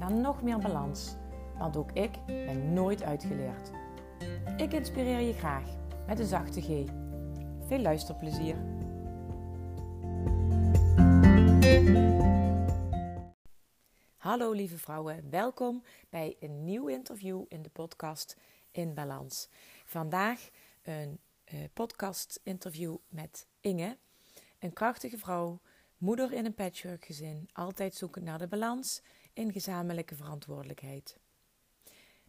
naar nog meer balans. Want ook ik ben nooit uitgeleerd. Ik inspireer je graag met een zachte G. Veel luisterplezier. Hallo lieve vrouwen, welkom bij een nieuw interview in de podcast In Balans. Vandaag een uh, podcast interview met Inge, een krachtige vrouw, moeder in een patchworkgezin, altijd zoekend naar de balans in gezamenlijke verantwoordelijkheid.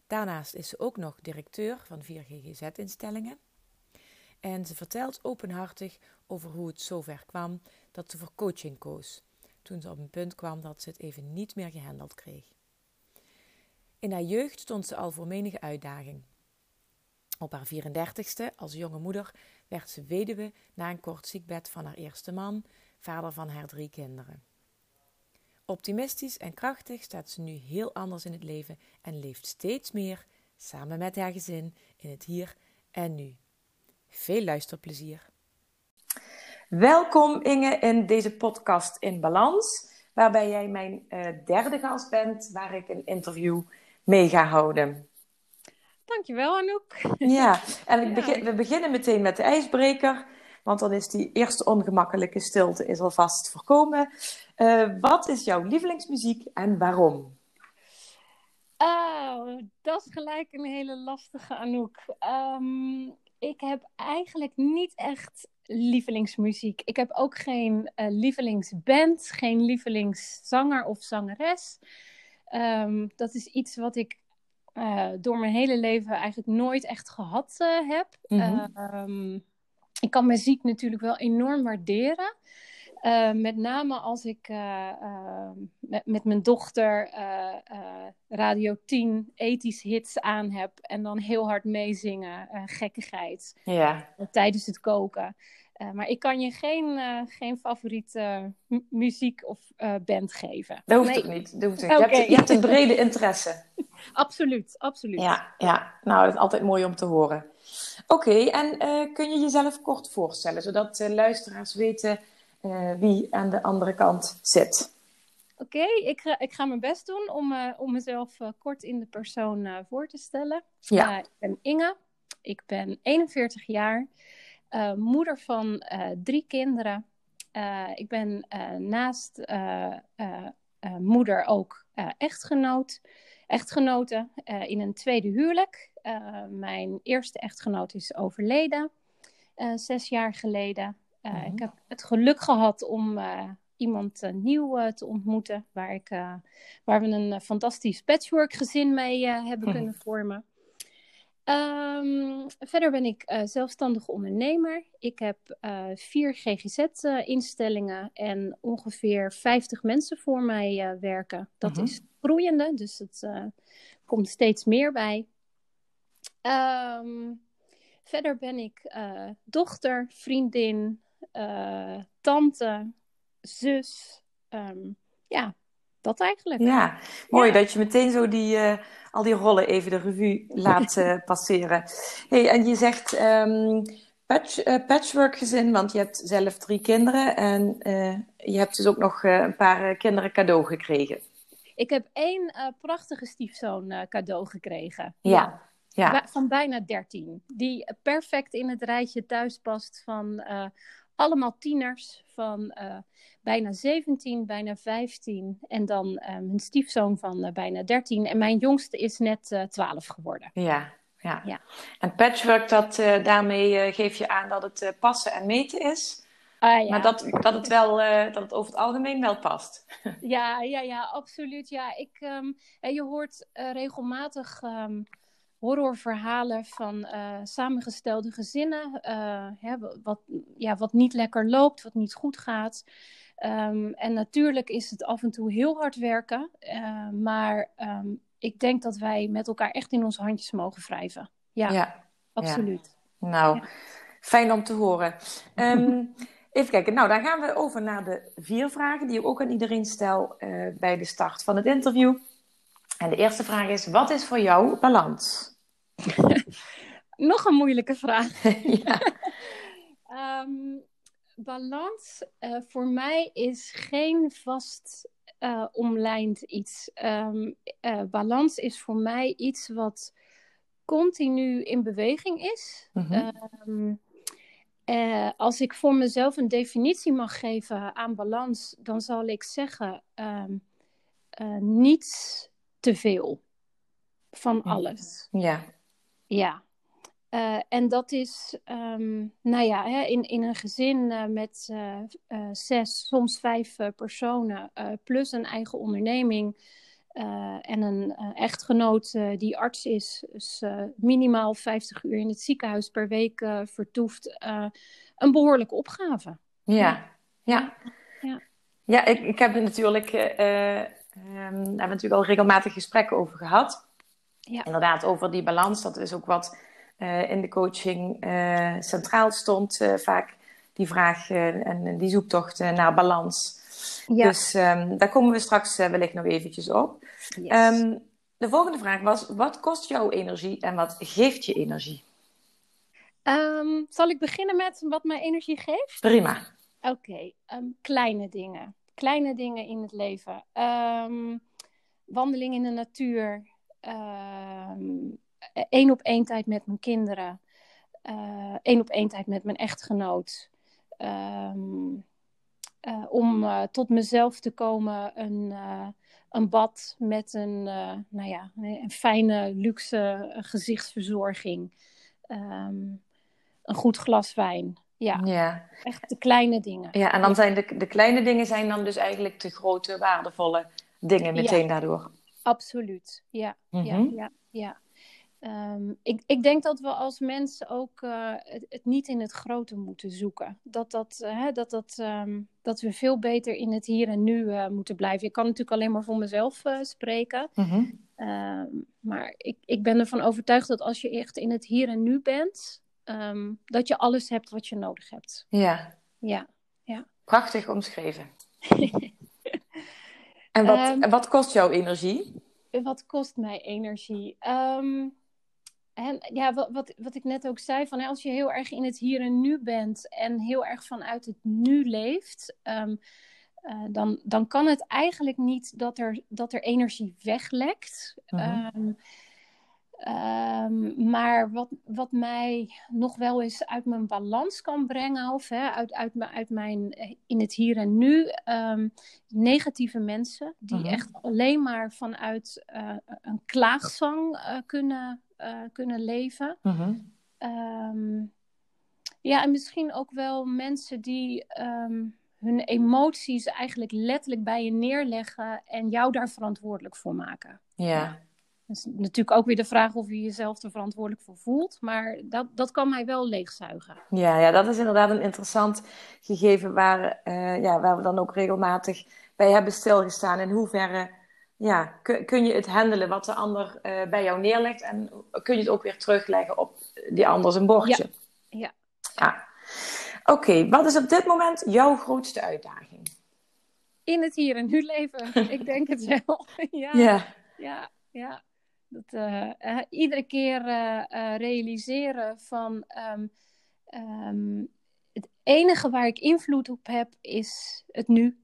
Daarnaast is ze ook nog directeur van 4 GGZ-instellingen. En ze vertelt openhartig over hoe het zover kwam dat ze voor coaching koos. Toen ze op een punt kwam dat ze het even niet meer gehandeld kreeg. In haar jeugd stond ze al voor menige uitdaging. Op haar 34ste, als jonge moeder, werd ze weduwe na een kort ziekbed van haar eerste man, vader van haar drie kinderen. Optimistisch en krachtig staat ze nu heel anders in het leven en leeft steeds meer samen met haar gezin in het hier en nu. Veel luisterplezier. Welkom Inge in deze podcast in balans, waarbij jij mijn uh, derde gast bent waar ik een interview mee ga houden. Dankjewel Anouk. Ja, en begin, we beginnen meteen met de ijsbreker. Want dan is die eerste ongemakkelijke stilte is alvast voorkomen. Uh, wat is jouw lievelingsmuziek en waarom? Oh, dat is gelijk een hele lastige Anouk. Um, ik heb eigenlijk niet echt lievelingsmuziek. Ik heb ook geen uh, lievelingsband, geen lievelingszanger of zangeres. Um, dat is iets wat ik uh, door mijn hele leven eigenlijk nooit echt gehad uh, heb. Mm -hmm. um, ik kan muziek natuurlijk wel enorm waarderen. Uh, met name als ik uh, uh, met, met, mijn dochter Radio 10 ethisch hits aan heb en dan heel hard meezingen, gekkigheid, ja. tijdens het koken. maar ik kan je geen, geen favoriete muziek of band geven. Dat hoeft nee. ook niet. Dat hoeft niet. Okay. Je, hebt, je hebt een brede interesse. absoluut, absoluut. Ja, ja, nou, dat is altijd mooi om te horen. Oké, okay, en kun je jezelf kort voorstellen, zodat luisteraars weten uh, wie aan de andere kant zit? Oké, okay, ik, ga, ik ga mijn best doen om, om mezelf kort in de persoon voor te stellen. Ja. ik ben Inge, ik ben 41 jaar, moeder van drie kinderen. ik ben naast moeder ook echtgenoot, echtgenote in een tweede huwelijk. Mijn eerste echtgenoot is overleden zes jaar geleden. Uh, mm-hmm. Ik heb het geluk gehad om iemand nieuw te ontmoeten, waar, ik, waar we een fantastisch patchwork gezin mee hebben mm-hmm. kunnen vormen. Um, verder ben ik zelfstandig ondernemer. Ik heb vier GGZ-instellingen en ongeveer 50 mensen voor mij werken. Dat mm-hmm. is groeiende, dus het komt steeds meer bij. Um, verder ben ik uh, dochter, vriendin, uh, tante, zus. Um, ja, dat eigenlijk. Ja, mooi ja. dat je meteen zo die, uh, al die rollen even de revue laat passeren. Hey, en je zegt um, patch, patchwork gezin, want je hebt zelf drie kinderen en je hebt dus ook nog een paar kinderen cadeau gekregen. Ik heb één prachtige stiefzoon cadeau gekregen. ja. ja. Van bijna 13. Die perfect in het rijtje thuis past van allemaal tieners van uh, bijna 17, bijna 15. En dan uh, mijn stiefzoon van bijna 13. En mijn jongste is net 12 geworden. Ja, ja. ja. En patchwork, dat, daarmee geef je aan dat het passen en meten is. Ah, ja. Maar dat, dat, het wel, dat het over het algemeen wel past. ja, ja, ja, absoluut. Ja, ik, um, je hoort regelmatig... Um, horrorverhalen van uh, samengestelde gezinnen. Uh, hè, wat, ja, wat niet lekker loopt, wat niet goed gaat. Um, en natuurlijk is het af en toe heel hard werken. Uh, maar um, ik denk dat wij met elkaar echt in onze handjes mogen wrijven. Ja, Ja, absoluut. nou, Ja. fijn om te horen. Ehm, even kijken, nou dan gaan we over naar de vier vragen die ik ook aan iedereen stel eh, bij de start van het interview. En de eerste vraag is, wat is voor jou balans? Nog een moeilijke vraag. ja. Ehm, balans eh, voor mij is geen vast eh, omlijnd iets. Ehm, eh, balans is voor mij iets wat continu in beweging is. Mhm. Ehm, eh, als ik voor mezelf een definitie mag geven aan balans, dan zal ik zeggen: eh, niets te veel van alles. ja. Ja, Eh, en dat is, ehm, nou ja, hè, in, in een gezin eh, met eh, zes, soms vijf personen, plus een eigen onderneming en een echtgenoot die arts is, dus minimaal 50 uur in het ziekenhuis per week vertoeft, een behoorlijke opgave. Ja, ja. Ja. Ja, ik, ik heb er natuurlijk, eh, eh, ehm, daar hebben we natuurlijk al regelmatig gesprekken over gehad. Ja. Inderdaad, over die balans. Dat is ook wat eh, in de coaching eh, centraal stond. eh, vaak die vraag en die zoektocht naar balans. Ja, Dus ehm, daar komen we straks wellicht nog eventjes op. yes. Ehm, de volgende vraag was, wat kost jouw energie en wat geeft je energie? Ehm, zal ik beginnen met wat mij energie geeft? Prima. Oké, kleine dingen. Kleine dingen in het leven. Wandeling in de natuur. Eén op één tijd met mijn kinderen. Eén op één tijd met mijn echtgenoot. Ehm, eh, om eh, tot mezelf te komen, een, eh, een bad met een, eh, nou ja, een fijne, luxe eh, gezichtsverzorging. Ehm, een goed glas wijn. Ja, Ja. echt de kleine dingen. Ja, en dan zijn de, de kleine dingen zijn dan dus eigenlijk de grote, waardevolle dingen meteen daardoor. Absoluut, ja, ja, Mhm. ja, ja. Ehm, ik, ik denk dat we als mensen ook eh, het, het niet in het grote moeten zoeken. Dat, dat, eh, hè, dat, dat, ehm, dat we veel beter in het hier en nu eh, moeten blijven. Ik kan natuurlijk alleen maar voor mezelf spreken. Mhm. Ehm, maar ik, ik ben ervan overtuigd dat als je echt in het hier en nu bent, dat je alles hebt wat je nodig hebt. Ja, Ja. prachtig omschreven. En wat, Ehm. wat kost jouw energie? Wat kost mij energie? Ehm, en ja, wat, wat, wat ik net ook zei, van, hè, als je heel erg in het hier en nu bent en heel erg vanuit het nu leeft, ehm, eh, dan, dan kan het eigenlijk niet dat er, dat er energie weglekt. Ehm, ehm, maar wat, wat mij nog wel eens uit mijn balans kan brengen, of hè, uit, uit, mijn- uit mijn eh, in het hier en nu, ehm, negatieve mensen die Mhm. echt alleen maar vanuit eh, een klaagzang eh, kunnen, kunnen leven. Mhm. Ehm, ja, en misschien ook wel mensen die hun emoties eigenlijk letterlijk bij je neerleggen en jou daar verantwoordelijk voor maken. Ja. Is natuurlijk ook weer de vraag of je jezelf er verantwoordelijk voor voelt, maar dat, dat kan mij wel leegzuigen. Ja, ja, dat is inderdaad een interessant gegeven waar, eh, ja, waar we dan ook regelmatig bij hebben stilgestaan. In hoeverre ja, kun, kun je het handelen wat de ander eh, bij jou neerlegt en kun je het ook weer terugleggen op die ander zijn bordje? Ja. Ja. Oké, wat is op dit moment jouw grootste uitdaging? In het hier en nu leven, ik denk het wel. ja, Ja. ja, ja. Dat, eh, eh, iedere keer eh, realiseren van ehm, ehm, het enige waar ik invloed op heb is het nu.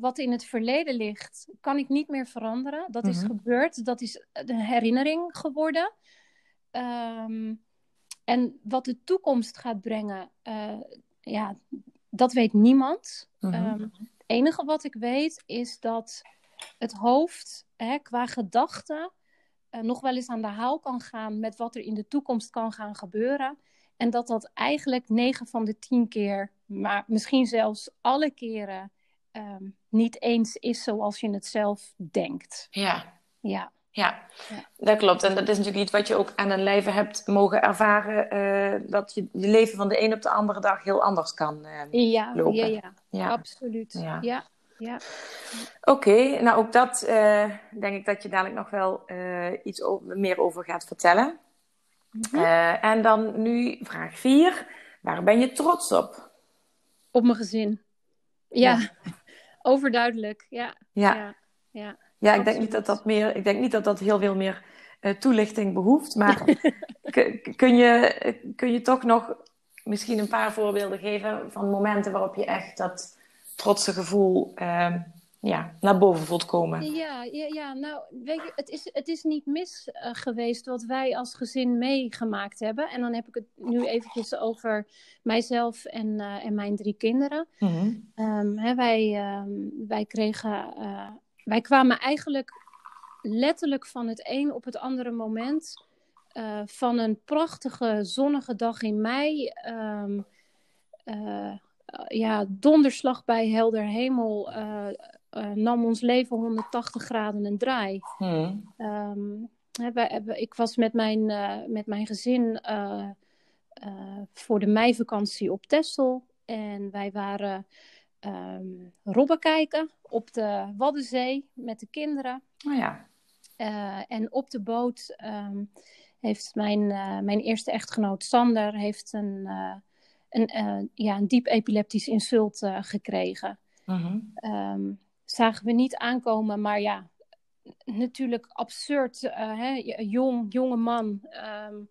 Wat in het verleden ligt, kan ik niet meer veranderen. Dat is Mhm. gebeurd, dat is een herinnering geworden. Ehm, en wat de toekomst gaat brengen, ja, dat weet niemand. Mhm. Het enige wat ik weet is dat het hoofd hè, qua gedachten eh, nog wel eens aan de haal kan gaan met wat er in de toekomst kan gaan gebeuren. En dat dat eigenlijk 9 van de 10 keer, maar misschien zelfs alle keren, ehm, niet eens is zoals je het zelf denkt. Ja. Ja, Ja, dat klopt. En dat is natuurlijk iets wat je ook aan een lijve hebt mogen ervaren. eh, dat je je leven van de een op de andere dag heel anders kan. eh, ja, Lopen. ja, ja, ja. absoluut. Ja. Ja. Ja. Oké, nou ook dat uh, denk ik dat je dadelijk nog wel uh, iets meer over gaat vertellen. Mm -hmm. uh, en dan nu vraag 4. Waar ben je trots op? Op mijn gezin. Ja, ja. overduidelijk. Ja. Ja. ja. ja. ja ik denk niet dat dat meer. Ik denk niet dat dat heel veel meer toelichting behoeft. Maar kun, je, kun je toch nog misschien een paar voorbeelden geven van momenten waarop je echt dat trotse gevoel uh, ja, naar boven voelt komen. Ja, ja, ja, nou, weet je, het is, het is niet mis uh, geweest wat wij als gezin meegemaakt hebben. En dan heb ik het nu eventjes over mijzelf en, uh, en mijn drie kinderen. Mm -hmm. um, hè, wij, um, wij kregen, uh, wij kwamen eigenlijk letterlijk van het een op het andere moment van een prachtige zonnige dag in mei. Um, ja, donderslag bij helder hemel uh, uh, nam ons leven 180 graden een draai. Hmm. Um, wij, ik was met mijn, met mijn gezin voor de meivakantie op Texel. En wij waren um, robben kijken op de Waddenzee met de kinderen. Oh ja. en op de boot um, heeft mijn, mijn eerste echtgenoot Sander heeft een een, uh, ja, een diep epileptisch insult uh, gekregen. Mm-hmm. um, zagen we niet aankomen, maar ja, natuurlijk absurd. Uh, hè? Jong, jonge man. Um,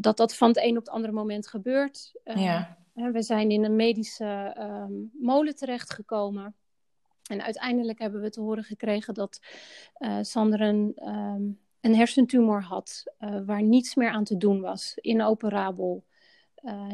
dat dat van het een op het andere moment gebeurt. ja. We zijn in een medische um, molen terechtgekomen. En uiteindelijk hebben we te horen gekregen dat Sander een, een hersentumor had. waar niets meer aan te doen was. Inoperabel uh,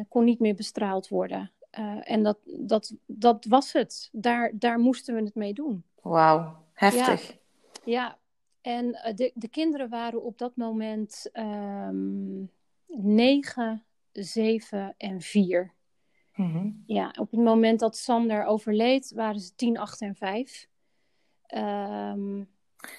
kon niet meer bestraald worden. Uh, en dat, dat, dat was het. Daar, daar moesten we het mee doen. Wauw, heftig. Ja, ja. en uh, de, de kinderen waren op dat moment um, 9, 7 en 4. Mm -hmm. Ja, op het moment dat Sander overleed, waren ze 10, 8 en 5. Um,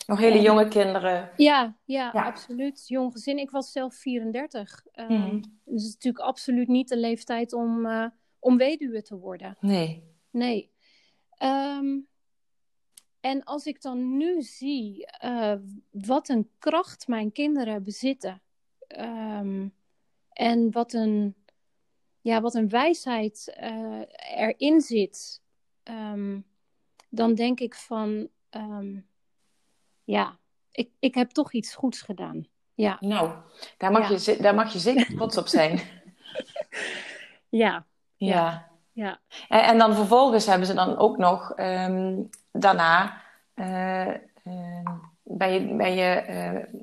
nog hele en, jonge kinderen. Ja, ja, ja, absoluut. Jong gezin. Ik was zelf 34. Um, mm. Dus het is natuurlijk absoluut niet de leeftijd om, uh, om weduwe te worden. Nee. Nee. Um, en als ik dan nu zie uh, wat een kracht mijn kinderen bezitten. Um, en wat een, ja, wat een wijsheid uh, erin zit. dan denk ik van ja, ik, ik heb toch iets goeds gedaan. Ja. Nou, daar mag, ja. je, daar mag je zeker trots op zijn. ja. Ja. ja. En, en, dan vervolgens hebben ze dan ook nog um, daarna uh, uh, ben je, ben je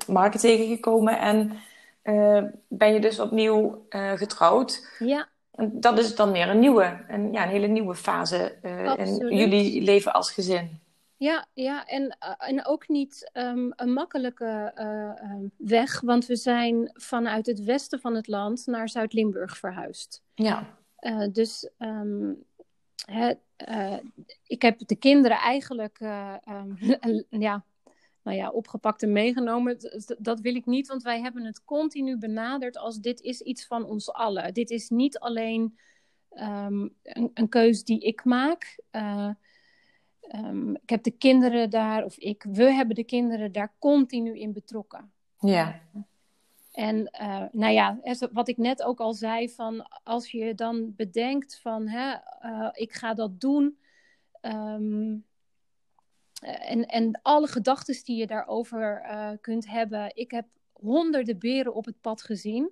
uh, tegengekomen en ben je dus opnieuw getrouwd. Ja. Dat is dan weer een nieuwe, een, ja, een hele nieuwe fase in jullie leven als gezin. Ja, ja en, uh, en ook niet um, een makkelijke uh, uh, weg, want we zijn vanuit het westen van het land naar Zuid-Limburg verhuisd. Ja. dus um, hè, ik heb de kinderen eigenlijk ja, nou ja, opgepakt en meegenomen. Dat wil ik niet, want wij hebben het continu benaderd als dit is iets van ons allen. Dit is niet alleen een, een keus die ik maak. Um, ik heb de kinderen daar, of ik, we hebben de kinderen daar continu in betrokken. Ja. En uh, nou ja, wat ik net ook al zei, van als je dan bedenkt van hè, uh, ik ga dat doen. Um, en, en alle gedachten die je daarover uh, kunt hebben. Ik heb honderden beren op het pad gezien.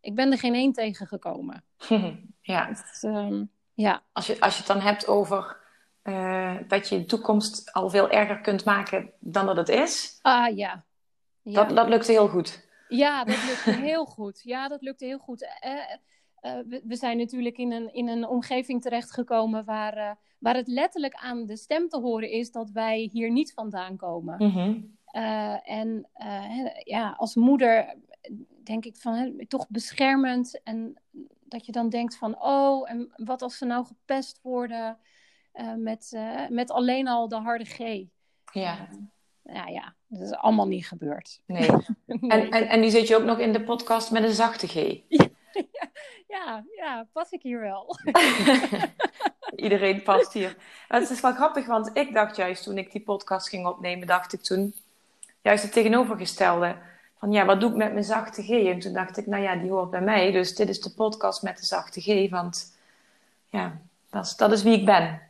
Ik ben er geen één tegengekomen. ja. Dus, um, ja. Als, je, als je het dan hebt over uh, dat je de toekomst al veel erger kunt maken dan dat het is. Ah ja. ja. Dat, dat lukte heel goed. Ja, dat lukte heel goed. Ja, dat lukte heel goed. Uh, uh, we, we, zijn natuurlijk in een, in een omgeving terechtgekomen waar, waar het letterlijk aan de stem te horen is dat wij hier niet vandaan komen. Mm -hmm. en ja, als moeder denk ik van toch beschermend en dat je dan denkt van oh, en wat als ze nou gepest worden? Uh, met, uh, met alleen al de harde G. Ja. Uh, ja, ja, dat is allemaal niet gebeurd. Nee. nee. En, en, en nu zit je ook nog in de podcast met een zachte G. ja, ja, ja, pas ik hier wel. Iedereen past hier. het is wel grappig, want ik dacht juist toen ik die podcast ging opnemen, dacht ik toen juist het tegenovergestelde. Van ja, wat doe ik met mijn zachte G? En toen dacht ik, nou ja, die hoort bij mij. Dus dit is de podcast met de zachte G. Want ja, dat is, dat is wie ik ben.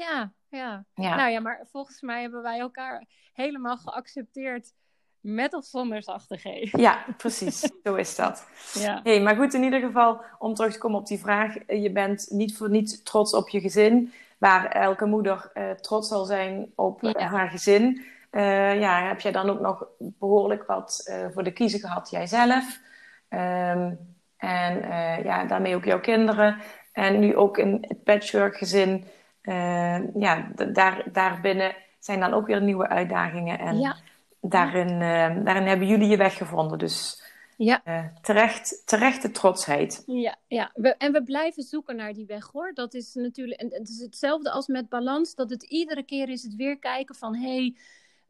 Ja, ja, ja. Nou ja, maar volgens mij hebben wij elkaar helemaal geaccepteerd met of zonder zachte G. Ja, precies. Zo is dat. Ja. Hey, maar goed, in ieder geval, om terug te komen op die vraag. Je bent niet voor niet trots op je gezin. Waar elke moeder uh, trots zal zijn op haar gezin. Uh, ja, heb jij dan ook nog behoorlijk wat uh, voor de kiezer gehad, jijzelf. Um, en ja, daarmee ook jouw kinderen. En nu ook in het patchwork gezin. Ja, daar, daarbinnen zijn dan ook weer nieuwe uitdagingen. En ja daarin, uh, daarin hebben jullie je weg gevonden. Dus ja. Uh, terecht, terechte trotsheid. Ja, ja. We, en we blijven zoeken naar die weg hoor. Dat is natuurlijk, en het is hetzelfde als met balans, dat het iedere keer is het weer kijken van hé, hey,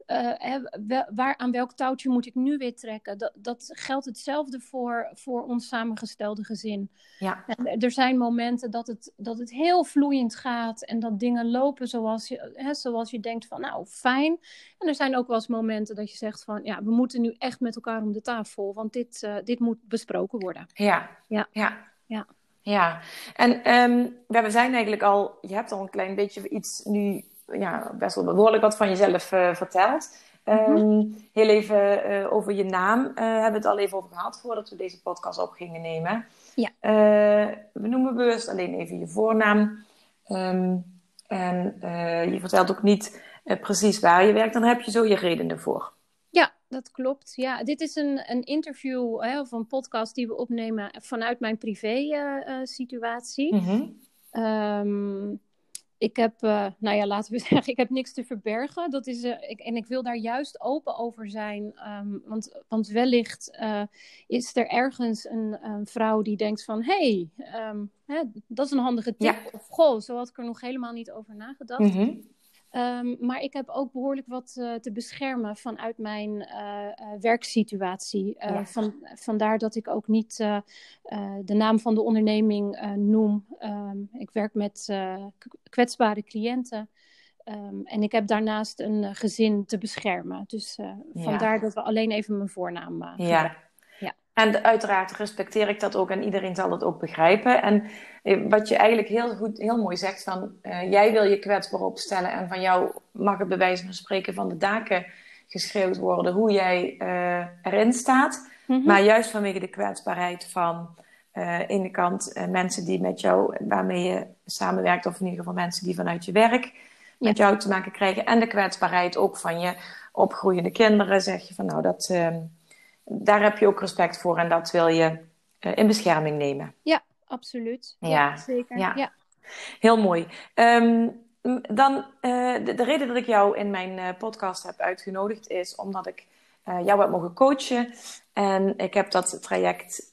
uh, waar, aan welk touwtje moet ik nu weer trekken? Dat, dat geldt hetzelfde voor, voor ons samengestelde gezin. Ja. er zijn momenten dat het, dat het heel vloeiend gaat en dat dingen lopen zoals je, hè, zoals je denkt van nou fijn. En er zijn ook wel eens momenten dat je zegt van ja, we moeten nu echt met elkaar om de tafel, want dit, uh, dit moet besproken worden. Ja, ja, ja. ja. Ja, en um, we zijn eigenlijk al, je hebt al een klein beetje iets nu ja, best wel behoorlijk wat van jezelf uh, verteld. Um, Heel even uh, over je naam uh, hebben we het al even over gehad voordat we deze podcast op gingen nemen. Ja. we noemen bewust alleen even je voornaam. Um, en je vertelt ook niet precies waar je werkt. Dan heb je zo je redenen voor. Ja, dat klopt. Ja, dit is een, een interview hè, of een podcast die we opnemen vanuit mijn privé-situatie. Mm -hmm ik heb, uh, nou ja, laten we zeggen, ik heb niks te verbergen. Dat is, uh, ik, en ik wil daar juist open over zijn. Um, want, want wellicht uh, is er ergens een, een, vrouw die denkt van... hé, hey, um, dat is een handige tip. Ja. Of goh, zo had ik er nog helemaal niet over nagedacht. Mm -hmm. Um, maar ik heb ook behoorlijk wat uh, te beschermen vanuit mijn uh, uh, werksituatie. Ja. van, vandaar dat ik ook niet de naam van de onderneming noem. Um, ik werk met kwetsbare cliënten. Um, en ik heb daarnaast een gezin te beschermen. Dus vandaar dat we alleen even mijn voornaam ja. En uiteraard respecteer ik dat ook en iedereen zal dat ook begrijpen. En eh, wat je eigenlijk heel goed, heel mooi zegt van, uh, jij wil je kwetsbaar opstellen en van jou mag het bij wijze van spreken van de daken geschreeuwd worden hoe jij uh, erin staat. Mm -hmm. Maar juist vanwege de kwetsbaarheid van uh, ene kant mensen die met jou, waarmee je samenwerkt, of in ieder geval mensen die vanuit je werk met jou te maken krijgen. En de kwetsbaarheid ook van je opgroeiende kinderen, zeg je van nou dat ehm, daar heb je ook respect voor en dat wil je uh, in bescherming nemen. Ja, absoluut. Ja, ja zeker. Ja. ja. Heel mooi. Um, dan, uh, de, de, reden dat ik jou in mijn uh, podcast heb uitgenodigd is omdat ik jou heb mogen coachen. En ik heb dat traject,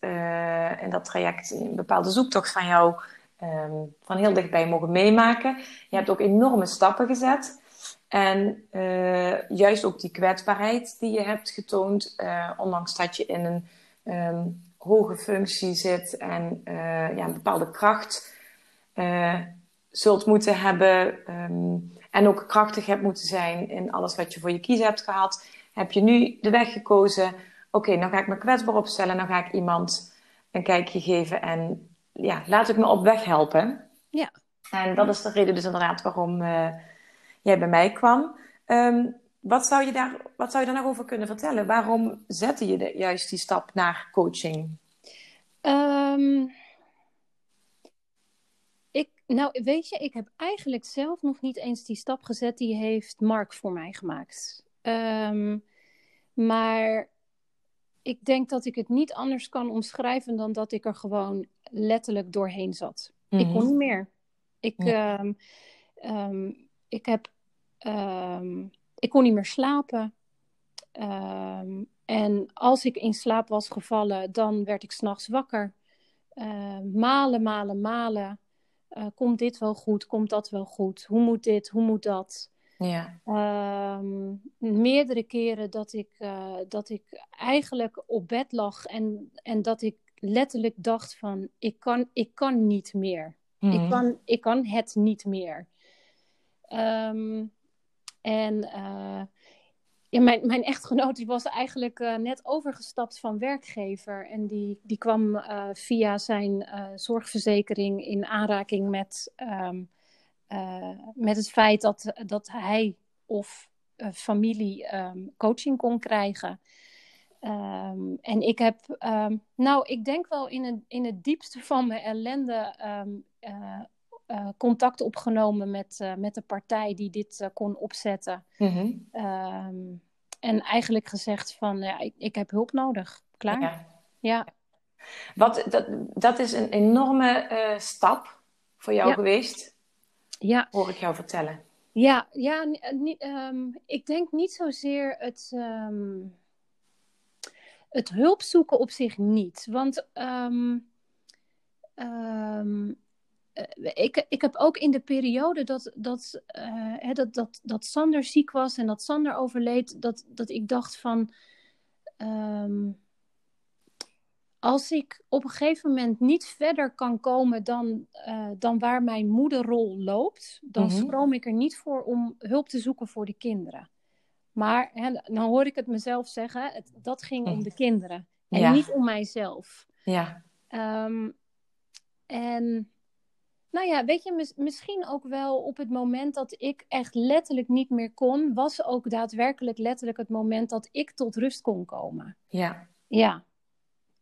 in dat traject een bepaalde zoektocht van jou um, van heel dichtbij mogen meemaken. Je hebt ook enorme stappen gezet. En uh, juist ook die kwetsbaarheid die je hebt getoond, uh, ondanks dat je in een um, hoge functie zit en uh, ja, een bepaalde kracht zult moeten hebben um, en ook krachtig hebt moeten zijn in alles wat je voor je kiezen hebt gehad, heb je nu de weg gekozen. Oké, okay, dan ga ik me kwetsbaar opstellen, dan ga ik iemand een kijkje geven en ja, laat ik me op weg helpen. Ja. En dat is de reden dus inderdaad waarom jij bij mij kwam. Um, wat, zou je daar, wat zou je daar nog over kunnen vertellen? Waarom zette je de, juist die stap naar coaching? Um, ik, nou, weet je, ik heb eigenlijk zelf nog niet eens die stap gezet die heeft Mark voor mij gemaakt. Um, maar ik denk dat ik het niet anders kan omschrijven dan dat ik er gewoon letterlijk doorheen zat. Ik kon mhm. niet meer. Ik, ja. um, um, ik heb Um, ik kon niet meer slapen. Um, en als ik in slaap was gevallen, dan werd ik s'nachts wakker. Uh, malen, malen, malen. Uh, komt dit wel goed? Komt dat wel goed? Hoe moet dit? Hoe moet dat? Ja. Um, meerdere keren dat ik, uh, dat ik eigenlijk op bed lag en, en dat ik letterlijk dacht van ik kan, ik kan niet meer. Ik, mhm. kan, ik kan het niet meer. Ehm, en uh, ja, mijn, mijn echtgenoot die was eigenlijk uh, net overgestapt van werkgever. En die, die kwam uh, via zijn zorgverzekering in aanraking met, um, met het feit dat, dat hij of familie um, coaching kon krijgen. Um, en ik heb, nou, ik denk wel in het, in het diepste van mijn ellende uh, uh, contact opgenomen met, uh, met de partij die dit kon opzetten. Mm -hmm. en eigenlijk gezegd van, ja, ik, ik heb hulp nodig. Klaar. Ja. ja. Wat, dat, dat is een enorme stap voor jou ja. geweest. Ja. Hoor ik jou vertellen. Ja, ja niet, ik denk niet zozeer het het hulp zoeken op zich niet. Want um, um, ik, ik heb ook in de periode dat, dat, uh, dat, dat, dat Sander ziek was en dat Sander overleed, dat, dat ik dacht van. Um, als ik op een gegeven moment niet verder kan komen dan, uh, dan waar mijn moederrol loopt, dan mm -hmm. schroom ik er niet voor om hulp te zoeken voor de kinderen. Maar hè, dan hoor ik het mezelf zeggen, het, dat ging om de kinderen en niet om mijzelf. Ja. Um, en nou ja, weet je, mis, misschien ook wel op het moment dat ik echt letterlijk niet meer kon, was ook daadwerkelijk letterlijk het moment dat ik tot rust kon komen. Ja. Ja.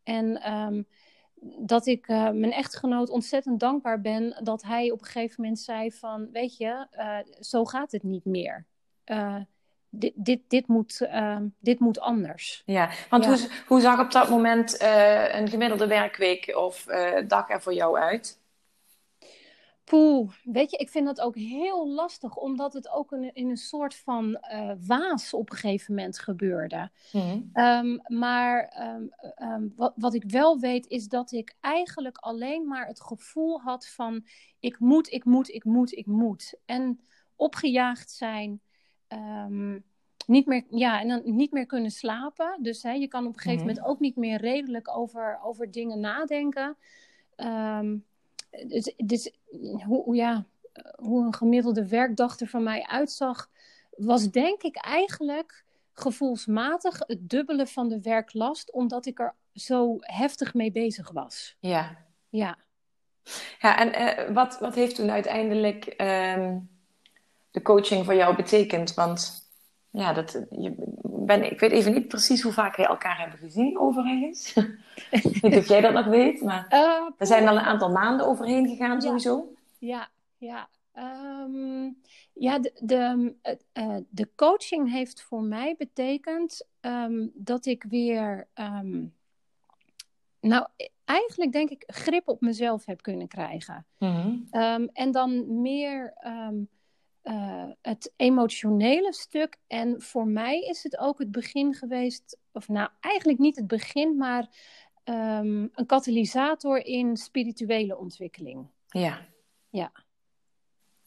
En um, dat ik uh, mijn echtgenoot ontzettend dankbaar ben dat hij op een gegeven moment zei van, weet je, uh, zo gaat het niet meer. Uh, dit, dit, dit, moet, uh, dit moet anders. Ja, want ja. Hoe, hoe zag op dat moment een gemiddelde werkweek of dag er voor jou uit? Poeh, weet je, ik vind dat ook heel lastig, omdat het ook in, in een soort van waas op een gegeven moment gebeurde. Mm. Um, maar um, um, wat, wat ik wel weet, is dat ik eigenlijk alleen maar het gevoel had van: ik moet, ik moet, ik moet, ik moet. En opgejaagd zijn. Niet meer, ja, en dan niet meer kunnen slapen. Dus hè, je kan op een gegeven mm -hmm. moment ook niet meer redelijk over, over dingen nadenken. Um, dus, dus hoe, ja, hoe een gemiddelde werkdag er van mij uitzag, was denk ik eigenlijk gevoelsmatig het dubbele van de werklast, omdat ik er zo heftig mee bezig was. Ja. Ja. Ja, en uh, wat, wat heeft toen uiteindelijk um, de coaching voor jou betekend? Want ja, dat, je, ben, ik weet even niet precies hoe vaak wij elkaar hebben gezien overigens. ik weet niet of jij dat nog weet, maar uh, er zijn al een aantal maanden overheen gegaan sowieso. Ja, ja. Um, ja, de, de, uh, de coaching heeft voor mij betekend um, dat ik weer, um, nou eigenlijk denk ik, grip op mezelf heb kunnen krijgen. Mm -hmm. en dan meer uh, het emotionele stuk. En voor mij is het ook het begin geweest, of nou eigenlijk niet het begin, maar um, een katalysator in spirituele ontwikkeling. Ja. Ja.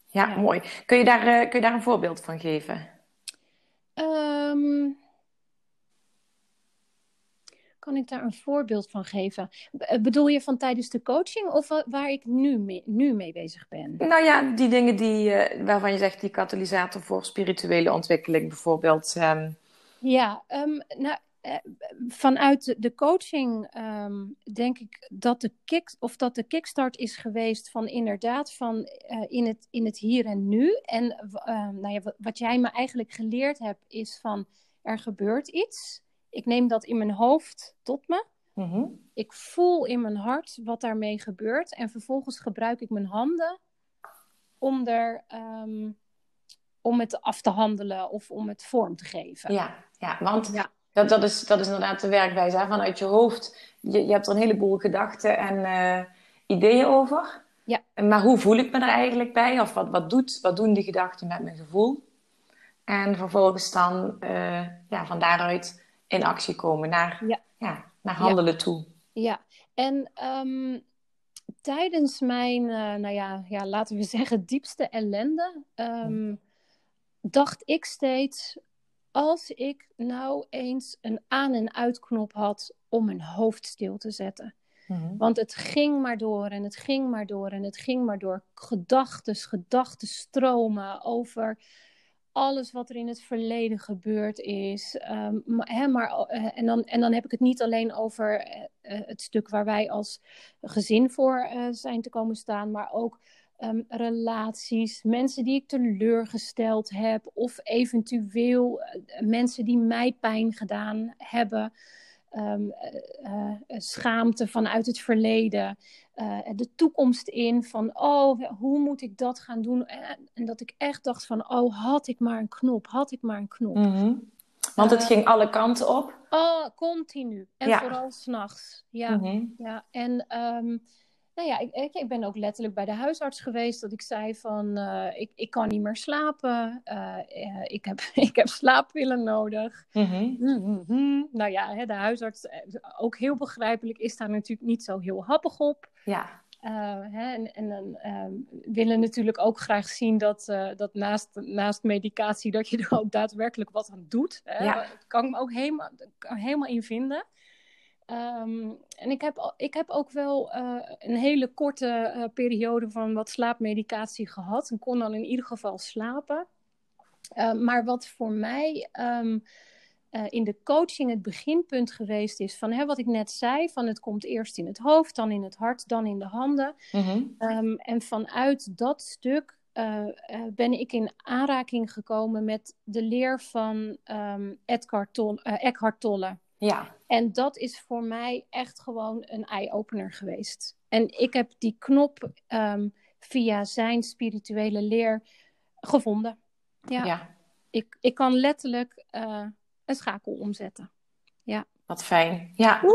Ja, ja. mooi. Kun je, daar, uh, kun je daar een voorbeeld van geven? Um, kan ik daar een voorbeeld van geven? Eh, bedoel je van tijdens de coaching of waar ik nu mee, nu mee bezig ben? Nou ja, die dingen die, uh, waarvan je zegt die katalysator voor spirituele ontwikkeling bijvoorbeeld. Um... Ja, um, nou, uh, vanuit de coaching um, denk ik dat de, kick, of dat de kickstart is geweest van inderdaad van in, het, in het hier en nu. En nou ja, wat jij me eigenlijk geleerd hebt is van er gebeurt iets ik neem dat in mijn hoofd tot me. Mm-hmm. Ik voel in mijn hart wat daarmee gebeurt. En vervolgens gebruik ik mijn handen om, er, um, om het af te handelen of om het vorm te geven. Ja, ja want ja. Dat, dat, is, dat is inderdaad de werkwijze. Hè? Vanuit je hoofd, je, je hebt er een heleboel gedachten en uh, ideeën over. Ja. Maar hoe voel ik me er eigenlijk bij? Of wat, wat, doet, wat doen die gedachten met mijn gevoel? En vervolgens dan uh, ja, van daaruit in actie komen, naar, ja. ja naar handelen toe. Ja, en um, tijdens mijn, uh, nou ja, ja, laten we zeggen, diepste ellende, um, dacht ik steeds, als ik nou eens een aan- en uitknop had om mijn hoofd stil te zetten. Mhm. Want het ging maar door en het ging maar door en het ging maar door. Gedachten, gedachten stromen over alles wat er in het verleden gebeurd is. Ehm, hè, maar eh, en, dan, en dan heb ik het niet alleen over uh, het stuk waar wij als gezin voor zijn te komen staan, maar ook um, relaties, mensen die ik teleurgesteld heb, of eventueel mensen die mij pijn gedaan hebben. Um, uh, schaamte vanuit het verleden, uh, de toekomst in van, oh, hoe moet ik dat gaan doen? En, en, dat ik echt dacht van, oh, had ik maar een knop, had ik maar een knop. Mm -hmm. Want het ging alle kanten op? Oh, continu. En ja. vooral s'nachts. Ja, mm -hmm. ja. En um, nou ja, ik, ik, ben ook letterlijk bij de huisarts geweest dat ik zei van uh, ik, ik kan niet meer slapen. Uh, uh, ik, heb, ik heb slaappillen nodig. Mm -hmm. Nou ja, hè, de huisarts, ook heel begrijpelijk, is daar natuurlijk niet zo heel happig op. Ja. Hè, en, en dan willen natuurlijk ook graag zien dat, dat naast, naast medicatie dat je er ook daadwerkelijk wat aan doet. Hè? Ja. Dat kan ik me ook helemaal, helemaal in vinden. Um, en ik heb, ik heb ook wel uh, een hele korte uh, periode van wat slaapmedicatie gehad. En kon dan in ieder geval slapen. Uh, maar wat voor mij um, in de coaching het beginpunt geweest is van hè, wat ik net zei: van het komt eerst in het hoofd, dan in het hart, dan in de handen. Mm -hmm. um, en vanuit dat stuk ben ik in aanraking gekomen met de leer van Eckhart Tolle. Ja. En dat is voor mij echt gewoon een eye-opener geweest. En ik heb die knop um, via zijn spirituele leer gevonden. Ja. ja. Ik, ik kan letterlijk uh, een schakel omzetten. Ja. Wat fijn. Ja.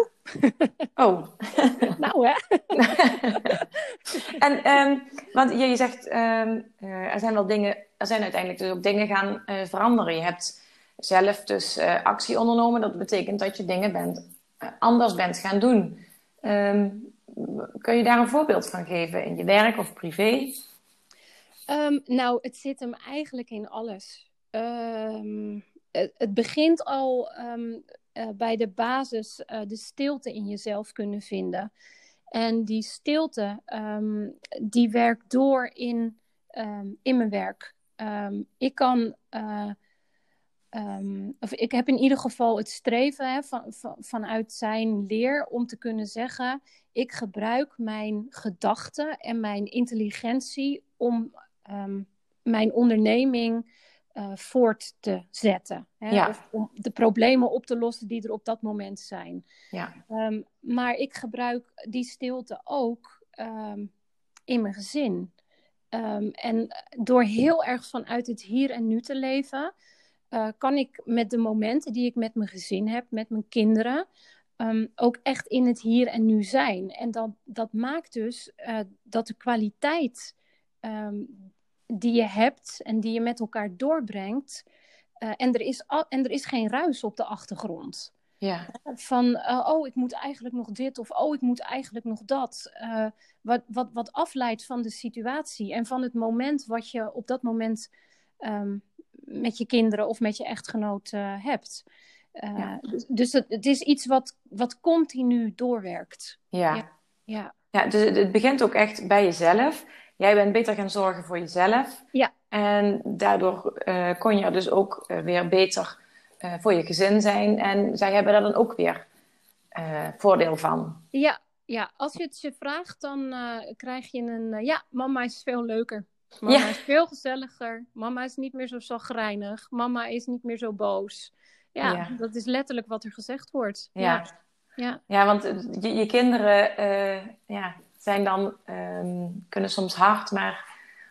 Oh. nou hè. en um, want je, je zegt, um, uh, er zijn wel dingen, er zijn uiteindelijk dus ook dingen gaan uh, veranderen. Je hebt zelf dus uh, actie ondernomen. Dat betekent dat je dingen bent, uh, anders bent gaan doen. Um, kun je daar een voorbeeld van geven in je werk of privé? Um, nou, het zit hem eigenlijk in alles. Um, het, begint al uh, bij de basis, de stilte in jezelf kunnen vinden. En die stilte, die werkt door in, in mijn werk. ik kan Um, of ik heb in ieder geval het streven hè, van, van, vanuit zijn leer om te kunnen zeggen: ik gebruik mijn gedachten en mijn intelligentie om um, mijn onderneming uh, voort te zetten. Hè, ja. Of om de problemen op te lossen die er op dat moment zijn. Ja. Um, maar ik gebruik die stilte ook in mijn gezin. en door heel erg vanuit het hier en nu te leven uh, kan ik met de momenten die ik met mijn gezin heb, met mijn kinderen, um, ook echt in het hier en nu zijn. En dat, dat maakt dus uh, dat de kwaliteit um, die je hebt en die je met elkaar doorbrengt, uh, en, er is al, en er is geen ruis op de achtergrond. Ja. Van, oh, ik moet eigenlijk nog dit of oh, ik moet eigenlijk nog dat. wat, wat, wat afleidt van de situatie en van het moment wat je op dat moment um, met je kinderen of met je echtgenoot uh, hebt. Uh, ja. Dus, dus het, het, is iets wat, wat continu doorwerkt. Ja. ja. Ja. ja, dus het begint ook echt bij jezelf. Jij bent beter gaan zorgen voor jezelf. Ja. En daardoor uh, kon je dus ook weer beter voor je gezin zijn. En zij hebben daar dan ook weer voordeel van. Ja, ja, als je het je vraagt, dan krijg je een... ja, mama is veel leuker. Mama ja. is veel gezelliger. Mama is niet meer zo zagrijnig. Mama is niet meer zo boos. Ja, ja. dat is letterlijk wat er gezegd wordt. Ja, ja. ja. want je, je kinderen uh, ja, zijn dan, um, kunnen soms hard, maar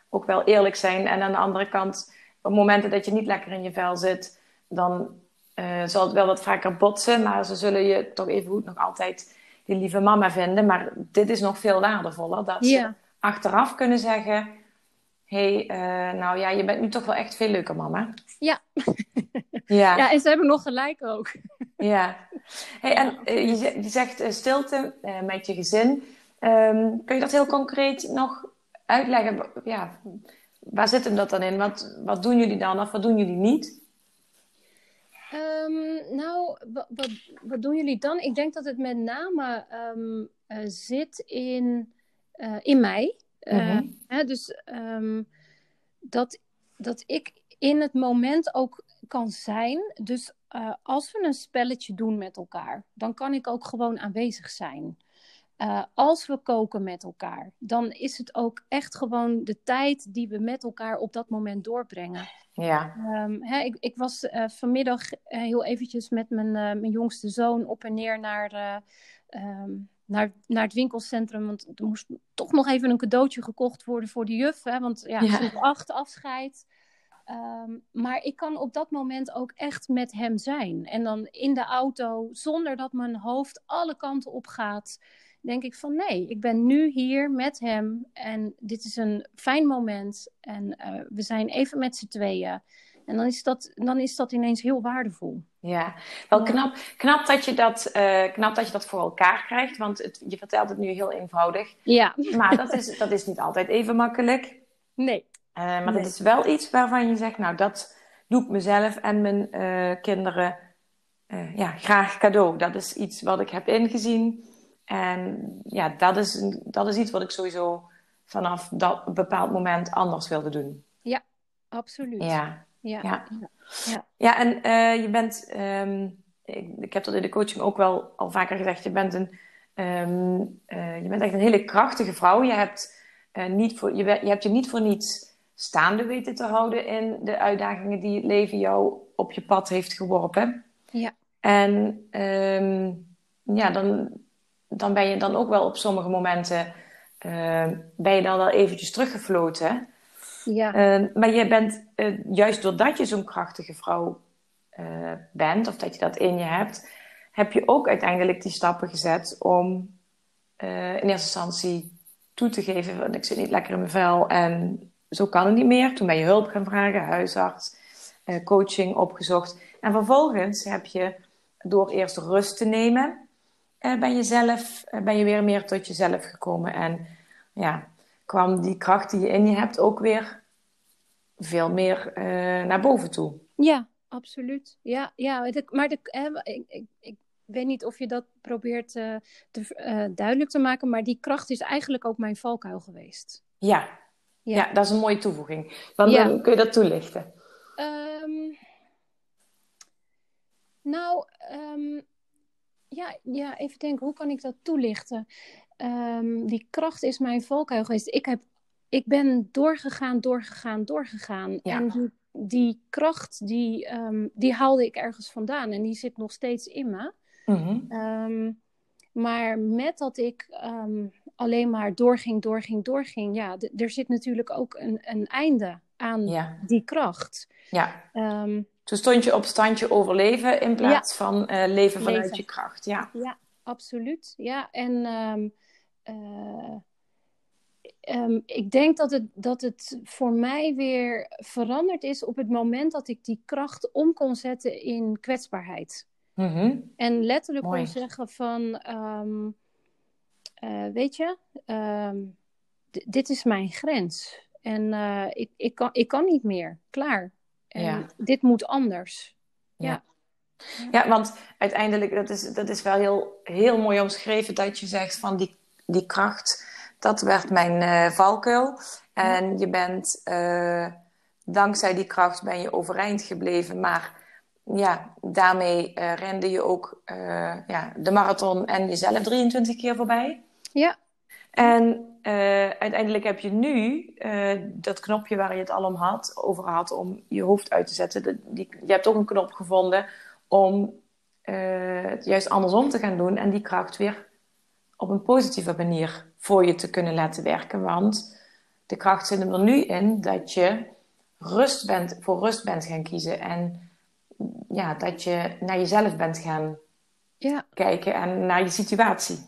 ook wel eerlijk zijn. En aan de andere kant, op momenten dat je niet lekker in je vel zit, dan uh, zal het wel wat vaker botsen. Maar ze zullen je toch even goed nog altijd die lieve mama vinden. Maar dit is nog veel waardevoller. Dat ze achteraf kunnen zeggen hey, uh, nou ja, je bent nu toch wel echt veel leuker mama. Ja. ja. ja, en ze hebben nog gelijk ook. ja. Hey, en uh, je, je, zegt uh, stilte met je gezin. Um, kun je dat heel concreet nog uitleggen? Ja, waar zit hem dat dan in? Wat, wat doen jullie dan of wat doen jullie niet? Ehm, nou, wat, wat, wat, doen jullie dan? Ik denk dat het met name um, uh, zit in, in mij. Uh, mm-hmm. hè, dus um, dat, dat ik in het moment ook kan zijn. Dus als we een spelletje doen met elkaar, dan kan ik ook gewoon aanwezig zijn. Uh, als we koken met elkaar, dan is het ook echt gewoon de tijd die we met elkaar op dat moment doorbrengen. Ja. Um, hè, ik, ik, was uh, vanmiddag uh, heel eventjes met mijn, mijn jongste zoon op en neer naar, um, naar, naar het winkelcentrum. Want er moest toch nog even een cadeautje gekocht worden voor de juf. Hè, want ja, ja. acht afscheid. Um, maar ik kan op dat moment ook echt met hem zijn. En dan in de auto, zonder dat mijn hoofd alle kanten op gaat denk ik van nee, ik ben nu hier met hem en dit is een fijn moment en uh, we zijn even met z'n tweeën. En dan is, dat, dan is dat ineens heel waardevol. Ja, wel knap, knap, dat je dat, uh, knap dat je dat voor elkaar krijgt. Want het, je vertelt het nu heel eenvoudig. Ja. Maar dat is, dat is niet altijd even makkelijk. Nee. Uh, maar nee. dat is wel iets waarvan je zegt, nou dat doe ik mezelf en mijn kinderen ja, graag cadeau. Dat is iets wat ik heb ingezien. En ja, dat is, dat is iets wat ik sowieso vanaf dat bepaald moment anders wilde doen. Ja, absoluut. Ja, ja, ja. ja. ja en uh, je bent, um, ik, ik, heb dat in de coaching ook wel al vaker gezegd, je bent, een, um, uh, je bent echt een hele krachtige vrouw. Je hebt, uh, niet voor, je, je hebt je niet voor niets staande weten te houden in de uitdagingen die het leven jou op je pad heeft geworpen. Ja. En um, ja, dan, dan ben je dan ook wel op sommige momenten ben je dan wel eventjes teruggefloten. Ja. Uh, maar je bent uh, juist doordat je zo'n krachtige vrouw bent, of dat je dat in je hebt, heb je ook uiteindelijk die stappen gezet om in eerste instantie toe te geven: van, ik zit niet lekker in mijn vel en zo kan het niet meer. Toen ben je hulp gaan vragen, huisarts, coaching opgezocht. En vervolgens heb je door eerst rust te nemen ben, je zelf, ben je weer meer tot jezelf gekomen. En ja, kwam die kracht die je in je hebt ook weer veel meer uh, naar boven toe. Ja, absoluut. Ja, ja maar de, ik, ik, ik weet niet of je dat probeert te, duidelijk te maken, maar die kracht is eigenlijk ook mijn valkuil geweest. Ja, ja. ja dat is een mooie toevoeging. Want ja. dan kun je dat toelichten. Um, nou, um, ja, ja, even denken, hoe kan ik dat toelichten? Um, die kracht is mijn valkuil geweest. Ik, heb, ik ben doorgegaan, doorgegaan, doorgegaan. Ja. En die, die kracht, die, um, die haalde ik ergens vandaan. En die zit nog steeds in me. Mm-hmm. Um, maar met dat ik alleen maar doorging, doorging, doorging... Ja, er zit natuurlijk ook een, een einde aan ja. die kracht. Ja. Toen stond je op standje overleven in plaats ja. van uh, leven vanuit Leven. je kracht. Ja, ja absoluut. Ja, en um, uh, um, ik denk dat het, dat het voor mij weer veranderd is op het moment dat ik die kracht om kon zetten in kwetsbaarheid. Mm-hmm. En letterlijk Mooi. kon zeggen van, um, uh, weet je, d- dit is mijn grens. En uh, ik, ik, kan, ik kan niet meer. Klaar. En Ja. dit moet anders. Ja. Ja, want uiteindelijk, dat is, dat is wel heel, heel mooi omschreven dat je zegt van die, die kracht, dat werd mijn eh, valkuil. En je bent, eh, dankzij die kracht ben je overeind gebleven, maar ja, daarmee eh, rende je ook ja, de marathon en jezelf 23 keer voorbij. Ja. En uiteindelijk heb je nu dat knopje waar je het al om had, over had om je hoofd uit te zetten. De- die, je hebt ook een knop gevonden om het juist andersom te gaan doen en die kracht weer op een positieve manier voor je te kunnen laten werken. Want de kracht zit hem er nu in dat je rust bent, voor rust bent gaan kiezen en ja, dat je naar jezelf bent gaan Ja. kijken en naar je situatie.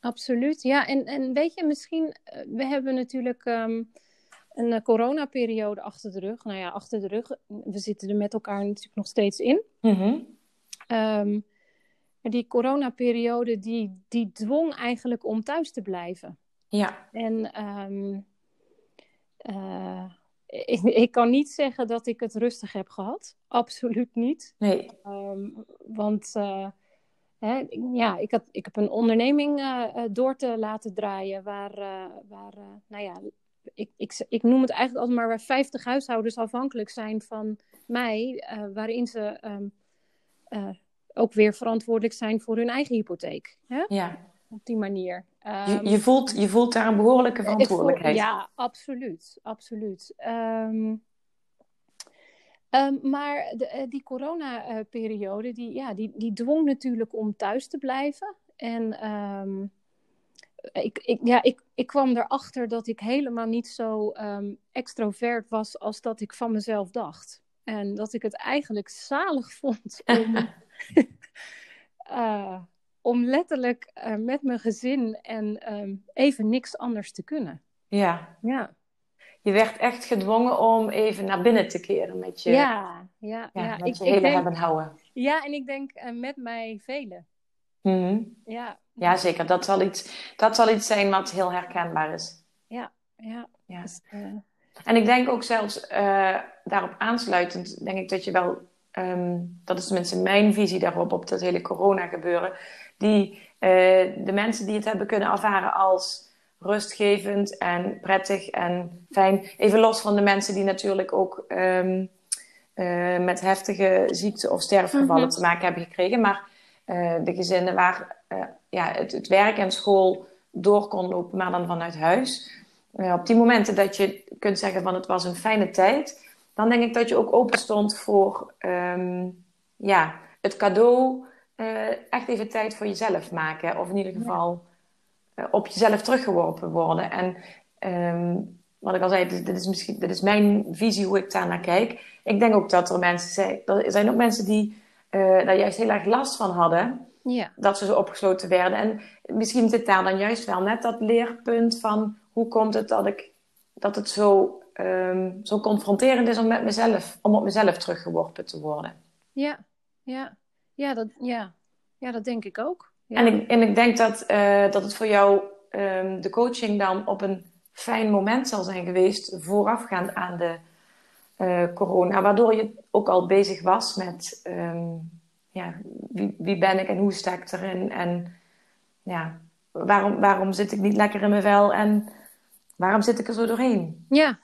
Absoluut, ja. En, en weet je, misschien, eh, we hebben natuurlijk ehm, een uh, coronaperiode achter de rug. Nou ja, achter de rug. We zitten er met elkaar natuurlijk nog steeds in. Mhm. Ehm, maar die coronaperiode, die, die dwong eigenlijk om thuis te blijven. Ja, En ehm, eh, ik, ik, kan niet zeggen dat ik het rustig heb gehad. Absoluut niet. Nee. Ehm, want uh, hè, ja, ik, had, ik heb een onderneming uh, door te laten draaien waar, waar nou ja, ik, ik, ik noem het eigenlijk altijd maar waar 50 huishoudens afhankelijk zijn van mij, waarin ze um, ook weer verantwoordelijk zijn voor hun eigen hypotheek. Hè? Ja. Op die manier. Um, je, je, voelt, je voelt daar een behoorlijke verantwoordelijkheid. ja, absoluut. absoluut. Um, um, maar de, die coronaperiode, die, ja, die, die dwong natuurlijk om thuis te blijven. En ik, ik, ja, ik, ik kwam erachter dat ik helemaal niet zo extrovert was als dat ik van mezelf dacht. En dat ik het eigenlijk zalig vond om, uh, om letterlijk uh, met mijn gezin en um, even niks anders te kunnen. Ja. ja. Je werd echt gedwongen om even naar binnen te keren met je, ja, ja, ja, ja. met ik, je hele ik denk, hebben houden. Ja, en ik denk uh, met mij velen. Mm -hmm. Ja. ja, zeker. Dat zal, iets, dat zal iets zijn wat heel herkenbaar is. Ja, ja. ja. Dus, en ik denk ook zelfs daarop aansluitend, denk ik dat je wel, um, dat is tenminste mijn visie daarop, op dat hele corona gebeuren, die uh, de mensen die het hebben kunnen ervaren als rustgevend en prettig en fijn, even los van de mensen die natuurlijk ook um, uh, met heftige ziekte of sterfgevallen mm -hmm. te maken hebben gekregen, maar de gezinnen waar ja, het, het werk en school door kon lopen, maar dan vanuit huis. Op die momenten dat je kunt zeggen van het was een fijne tijd, dan denk ik dat je ook open stond voor um, ja, het cadeau, uh, echt even tijd voor jezelf maken. Of in ieder geval uh, op jezelf teruggeworpen worden. En um, wat ik al zei, dit, dit, is misschien, dit is mijn visie hoe ik daar naar kijk. Ik denk ook dat er mensen zijn, er zijn ook mensen die daar juist heel erg last van hadden. Ja. Dat ze zo opgesloten werden. En misschien zit daar dan juist wel net dat leerpunt van hoe komt het dat, ik, dat het zo, um, zo confronterend is om, met mezelf, om op mezelf teruggeworpen te worden. Ja, ja. Ja, dat, ja. ja, dat denk ik ook. Ja. En, ik, en ik denk dat, uh, dat het voor jou um, de coaching dan op een fijn moment zal zijn geweest voorafgaand aan de uh, corona, waardoor je ook al bezig was met um, ja, wie, wie ben ik en hoe sta ik erin en ja, waarom, waarom zit ik niet lekker in mijn vel en waarom zit ik er zo doorheen? Ja,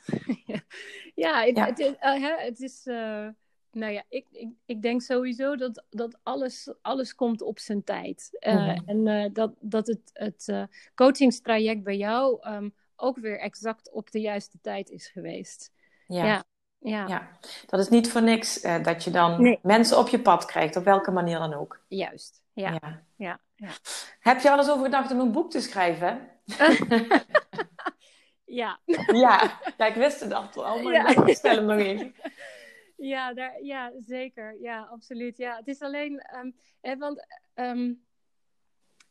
ja, het, ja. Het, is, uh, het is uh, nou ja, ik, ik, ik denk sowieso dat, dat alles, alles komt op zijn tijd. Uh, mm-hmm. En dat, dat het, het coachingstraject bij jou um, ook weer exact op de juiste tijd is geweest. Ja. ja. Ja. ja, dat is niet voor niks dat je dan nee. mensen op je pad krijgt, op welke manier dan ook. Juist, ja. ja. ja, ja. Heb je alles over gedacht om een boek te schrijven? ja. ja. ja, ik wist het al, maar ja. ik stel hem nog even. Ja, daar, ja, zeker. Ja, absoluut. Ja, het is alleen, um, hè, want um,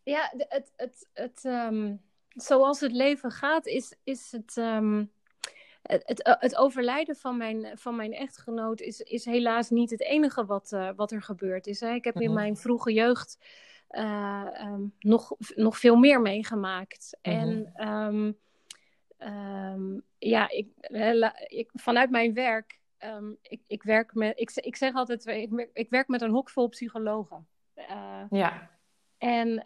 ja, het, het, het, um, zoals het leven gaat, is, is het het, het, het, overlijden van mijn, van mijn echtgenoot is, is helaas niet het enige wat, uh, wat er gebeurd is. Hè. Ik heb in mijn vroege jeugd uh, um, nog, nog veel meer meegemaakt. Mm-hmm. En um, um, ja, ik, ik, vanuit mijn werk, ik, ik, werk met, ik, ik zeg altijd, ik, ik werk met een hok vol psychologen. Uh, ja. En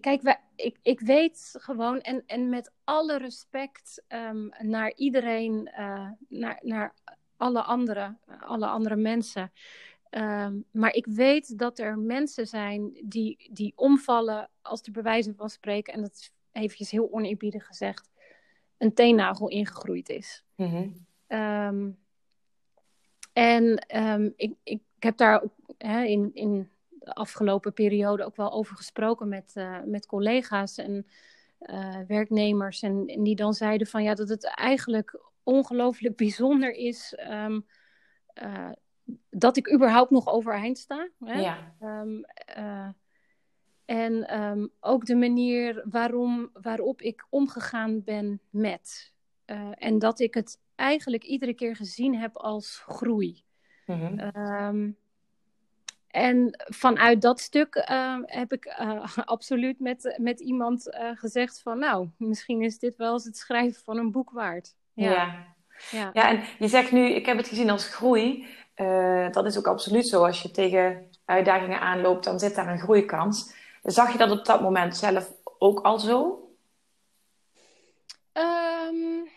kijk, wij, ik, ik weet gewoon, en, en met alle respect naar iedereen, uh, naar, naar alle andere, alle andere mensen. Um, maar ik weet dat er mensen zijn die, die omvallen als er bewijzen van spreken, en dat is eventjes heel oneerbiedig gezegd, een teennagel ingegroeid is. Mm-hmm. Um, en ik, ik, ik heb daar hè, in, in de afgelopen periode ook wel over gesproken met, uh, met collega's en uh, werknemers. En, en, die dan zeiden van ja, dat het eigenlijk ongelooflijk bijzonder is um, uh, dat ik überhaupt nog overeind sta. Hè? Ja. Um, en um, ook de manier waarom, waarop ik omgegaan ben met. en dat ik het eigenlijk iedere keer gezien heb als groei. Mm-hmm. en vanuit dat stuk uh, heb ik uh, absoluut met, met iemand gezegd van nou, misschien is dit wel eens het schrijven van een boek waard. Ja. ja. Ja. ja, en je zegt nu, ik heb het gezien als groei. Dat is ook absoluut zo. Als je tegen uitdagingen aanloopt, dan zit daar een groeikans. Zag je dat op dat moment zelf ook al zo? Um,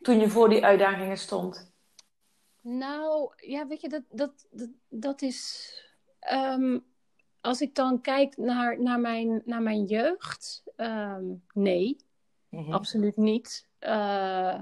Toen je voor die uitdagingen stond? Nou, ja, weet je, dat, dat, dat, dat is. Um, als ik dan kijk naar, naar, mijn, naar mijn jeugd, um, nee, mm-hmm. absoluut niet. Uh,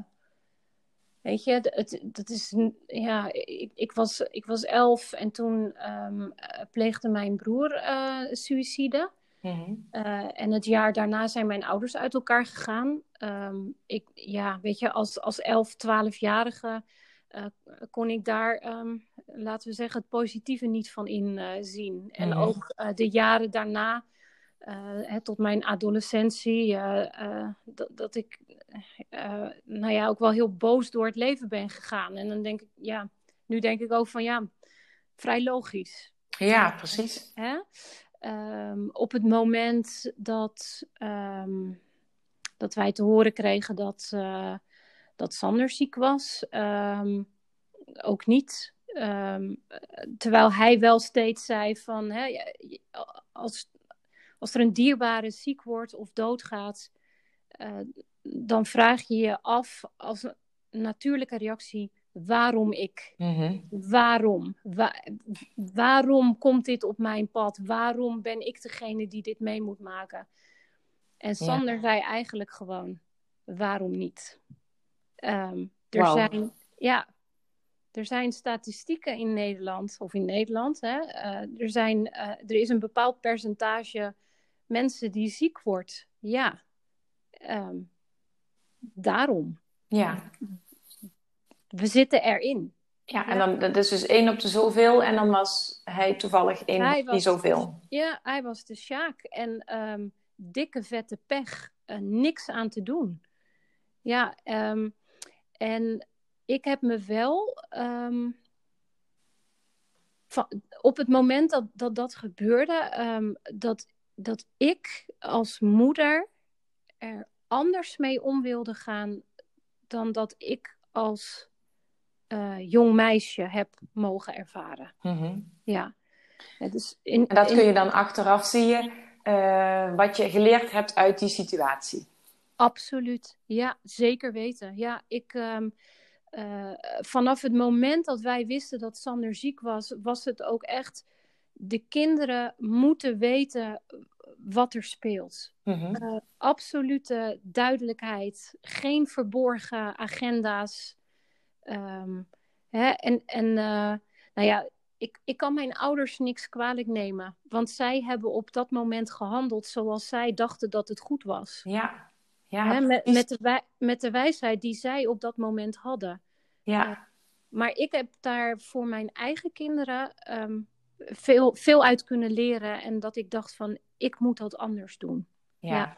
weet je, het, dat is. Ja, ik, ik, was, ik was elf en toen um, pleegde mijn broer uh, suïcide. Mm-hmm. Uh, en het jaar daarna zijn mijn ouders uit elkaar gegaan. Um, ik, ja, weet je, als, als 11, 12-jarige uh, kon ik daar, um, laten we zeggen, het positieve niet van inzien. Uh, en mm-hmm. ook de jaren daarna, hè, tot mijn adolescentie, dat, dat ik, nou ja, ook wel heel boos door het leven ben gegaan. En dan denk ik, ja, nu denk ik ook van, ja, vrij logisch. Ja, precies. Hè? Um, op het moment dat, um, dat wij te horen kregen dat, uh, dat Sander ziek was, um, ook niet. terwijl hij wel steeds zei van hè, als, als er een dierbare ziek wordt of doodgaat, uh, dan vraag je je af als een natuurlijke reactie waarom ik? Mm-hmm. Waarom? waarom komt dit op mijn pad? Waarom ben ik degene die dit mee moet maken? En Sander ja. zei eigenlijk gewoon: waarom niet? Um, er wow. zijn, ja, er zijn statistieken in Nederland, of in Nederland, hè, uh, er, zijn, uh, er is een bepaald percentage mensen die ziek wordt. Ja, um, daarom. Ja we zitten erin. Ja, en dan dat is dus één op de zoveel en dan was hij toevallig één hij op die zoveel. Ja, hij was de Sjaak en um, dikke vette pech, uh, niks aan te doen. Ja, um, en ik heb me wel um, van, op het moment dat dat, dat gebeurde, dat, dat ik als moeder er anders mee om wilde gaan dan dat ik als uh, jong meisje heb mogen ervaren. Mm-hmm. Ja. Dus in, en dat kun je dan achteraf zie je uh, wat je geleerd hebt uit die situatie. Absoluut, ja, zeker weten. Ja, ik, um, uh, vanaf het moment dat wij wisten dat Sander ziek was, was het ook echt. De kinderen moeten weten wat er speelt. Mm-hmm. Uh, absolute duidelijkheid, geen verborgen agenda's. Um, hè, en en uh, nou ja, ik, ik kan mijn ouders niks kwalijk nemen. Want zij hebben op dat moment gehandeld zoals zij dachten dat het goed was. Ja, ja. Hè, met, met, de met de wijsheid die zij op dat moment hadden. Ja. Uh, maar ik heb daar voor mijn eigen kinderen um, veel, veel uit kunnen leren. En dat ik dacht van, ik moet dat anders doen. Ja, ja.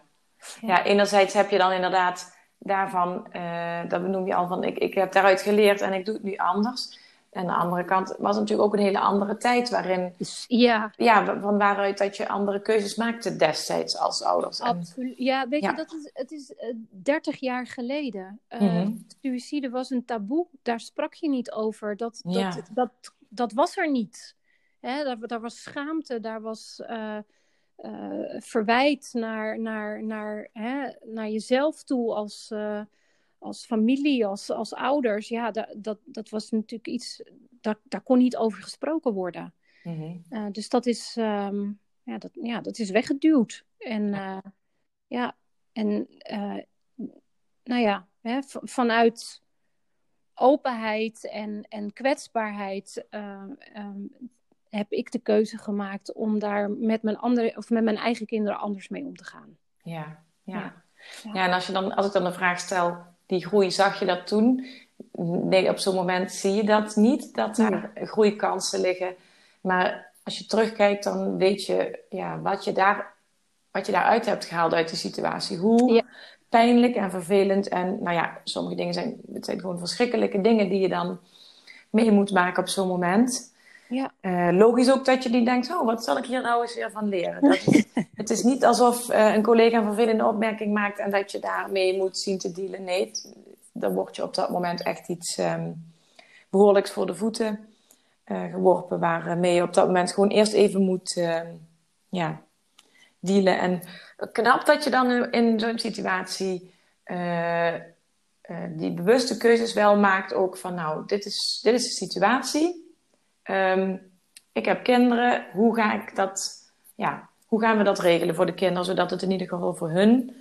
ja enerzijds heb je dan inderdaad daarvan, uh, dat noem je al van, ik, ik heb daaruit geleerd en ik doe het nu anders. En aan de andere kant was het natuurlijk ook een hele andere tijd waarin, ja, ja van waaruit dat je andere keuzes maakte destijds als ouders. Absoluut. Ja, weet ja. je, dat is, het is uh, eh, 30 jaar geleden. Uh. Suïcide was een taboe, daar sprak je niet over. Dat, dat, ja. dat, dat, dat, was er niet. Hè, daar, daar was schaamte, daar was uh, uh, verwijt naar, naar, naar, hè, naar jezelf toe als, uh, als familie, als, als ouders. Ja, dat, dat, dat was natuurlijk iets, daar, daar kon niet over gesproken worden. Uh, dus dat is, um, ja, dat, ja, dat is weggeduwd. En ja, en nou ja, hè, vanuit openheid en, en kwetsbaarheid um, heb ik de keuze gemaakt om daar met mijn, andere, of met mijn eigen kinderen anders mee om te gaan. Ja, ja. ja. ja en als, je dan, als ik dan de vraag stel, die groei, zag je dat toen? Nee, op zo'n moment zie je dat niet, dat er ja. groeikansen liggen. Maar als je terugkijkt, dan weet je ja, wat, je daar, wat je daaruit hebt gehaald uit die situatie. Hoe ja. pijnlijk en vervelend. En nou ja, sommige dingen zijn, het zijn gewoon verschrikkelijke dingen die je dan mee moet maken op zo'n moment. Ja. Eh, logisch ook dat je die denkt, oh, wat zal ik hier nou eens weer van leren? Dat is, het is niet alsof eh, een collega een vervelende opmerking maakt en dat je daarmee moet zien te dealen. Nee, dan word je op dat moment echt iets um, behoorlijks voor de voeten uh, geworpen, waarmee je op dat moment gewoon eerst even moet uh, ja, dealen. En knap dat je dan in zo'n situatie die bewuste keuzes wel maakt ook van nou, dit is, dit is de situatie. Um, ik heb kinderen, hoe ga ik dat, ja, hoe gaan we dat regelen voor de kinderen, zodat het in ieder geval voor hun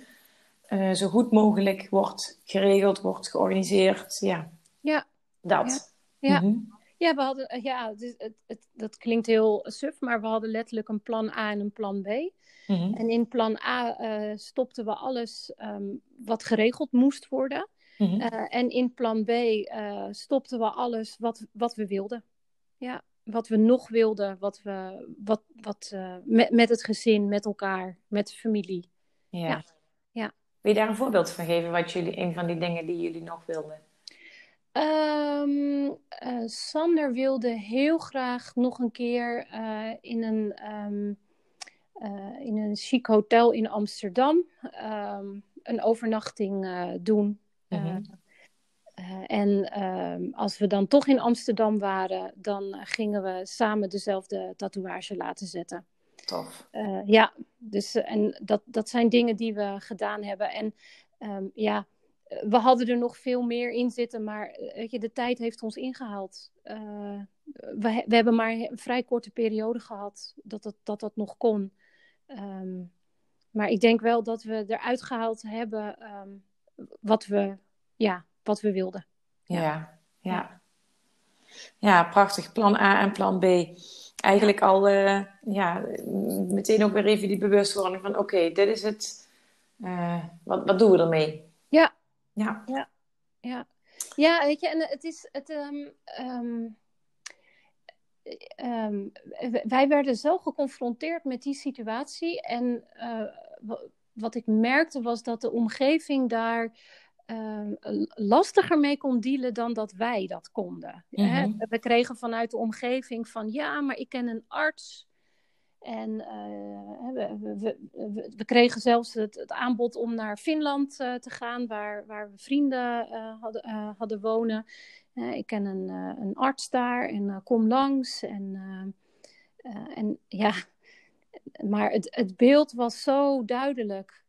uh, zo goed mogelijk wordt geregeld, wordt georganiseerd. Ja, ja. dat. Ja. ja. Mm -hmm. Ja, we hadden, eh, ja het, het, het, dat klinkt heel suf, maar we hadden letterlijk een plan A en een plan B. Mm -hmm. En in plan A uh, stopten we alles um, wat geregeld moest worden. Mm -hmm. uh, en in plan B stopten we alles wat, wat we wilden. Ja, wat we nog wilden, wat we, wat, wat, met, met het gezin, met elkaar, met de familie. Ja. ja. ja. Wil je daar een voorbeeld van geven, wat jullie, een van die dingen die jullie nog wilden? Um, uh, Sander wilde heel graag nog een keer uh, in, een, um, uh, in een chic hotel in Amsterdam um, een overnachting doen. Mm -hmm. En als we dan toch in Amsterdam waren, dan gingen we samen dezelfde tatoeage laten zetten. Tof. ja, dus en dat, dat zijn dingen die we gedaan hebben. En ja we hadden er nog veel meer in zitten, maar weet je, de tijd heeft ons ingehaald. Uh, we, we, hebben maar een vrij korte periode gehad dat dat, dat, dat nog kon. Um, maar ik denk wel dat we eruit gehaald hebben um, wat, we, ja, wat we wilden. Ja, ja. ja. ja prachtig. Plan A en plan B. Eigenlijk al uh, ja, meteen ook weer even die bewustwording van oké, okay, dit is het. Uh, wat, wat doen we ermee? Ja, ja. Ja, ja. ja weet je, en het is. Het, um, um, um, wij werden zo geconfronteerd met die situatie. En uh, wat ik merkte was dat de omgeving daar lastiger mee kon dealen dan dat wij dat konden. Mm-hmm. We kregen vanuit de omgeving van ja, maar ik ken een arts. En uh, we, we, we, we, kregen zelfs het, het, aanbod om naar Finland uh, te gaan, waar, waar we vrienden uh, hadden, hadden, wonen. ik ken een, een, arts daar en kom langs. En, en ja, maar het, het, beeld was zo duidelijk.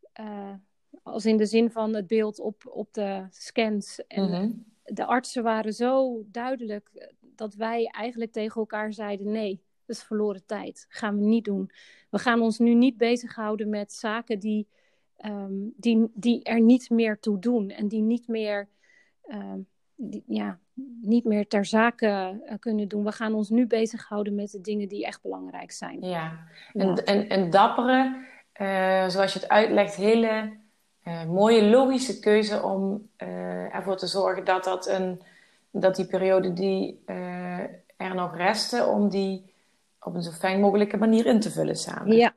Als in de zin van het beeld op, op de scans. En mm-hmm. de artsen waren zo duidelijk dat wij eigenlijk tegen elkaar zeiden: nee dat is verloren tijd. gaan we niet doen. We gaan ons nu niet bezighouden met zaken die, um, die, die er niet meer toe doen. En die niet meer, um, die, ja, niet meer ter zake uh, kunnen doen. We gaan ons nu bezighouden met de dingen die echt belangrijk zijn. Ja, en, ja. en, en dappere, uh, zoals je het uitlegt, hele uh, mooie logische keuze om ervoor te zorgen dat, dat, een, dat die periode die er nog resten, om die op een zo fijn mogelijke manier in te vullen samen. Ja,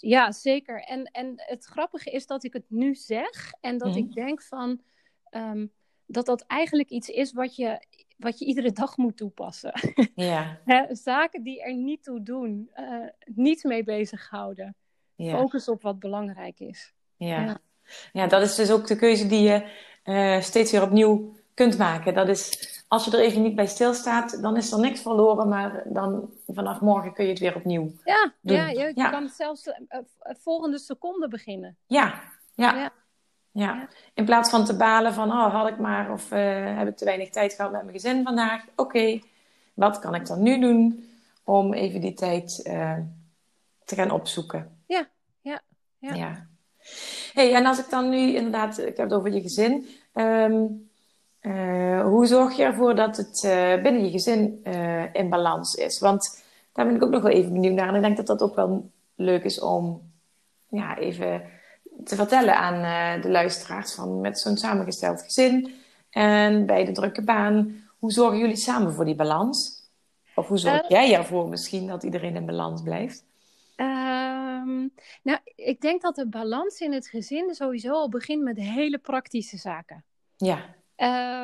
ja zeker. En, en het grappige is dat ik het nu zeg en dat mm. ik denk van um, dat dat eigenlijk iets is wat je, wat je iedere dag moet toepassen. Ja. zaken die er niet toe doen, niet mee bezighouden. Ja. Focus op wat belangrijk is. Ja. ja. Ja. dat is dus ook de keuze die je uh, steeds weer opnieuw kunt maken. Dat is als je er even niet bij stilstaat, dan is er niks verloren, maar dan vanaf morgen kun je het weer opnieuw ja, doen. Ja, je ja. kan zelfs uh, volgende seconde beginnen. Ja, ja, ja. ja. In plaats van te balen van, oh, had ik maar of uh, heb ik te weinig tijd gehad met mijn gezin vandaag. Oké, okay, wat kan ik dan nu doen om even die tijd te gaan opzoeken? Ja, ja, ja. Hey, en als ik dan nu inderdaad, ik heb het over je gezin... Um, uh, hoe zorg je ervoor dat het uh, binnen je gezin uh, in balans is? Want daar ben ik ook nog wel even benieuwd naar. En ik denk dat dat ook wel leuk is om ja, even te vertellen aan de luisteraars van met zo'n samengesteld gezin en bij de drukke baan. Hoe zorgen jullie samen voor die balans? Of hoe zorg jij ervoor misschien dat iedereen in balans blijft? Um, nou, ik denk dat de balans in het gezin sowieso al begint met hele praktische zaken. Ja.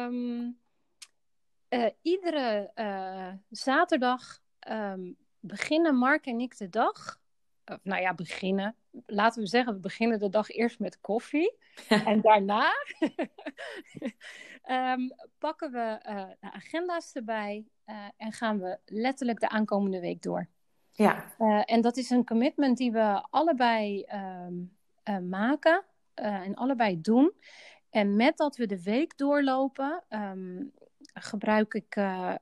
Um, uh, iedere uh, zaterdag ehm, beginnen Mark en ik de dag. nou ja, beginnen. Laten we zeggen, we beginnen de dag eerst met koffie. en daarna ehm, pakken we de agenda's erbij en gaan we letterlijk de aankomende week door. Ja. en dat is een commitment die we allebei ehm, maken en allebei doen. En met dat we de week doorlopen, ehm, gebruik ik,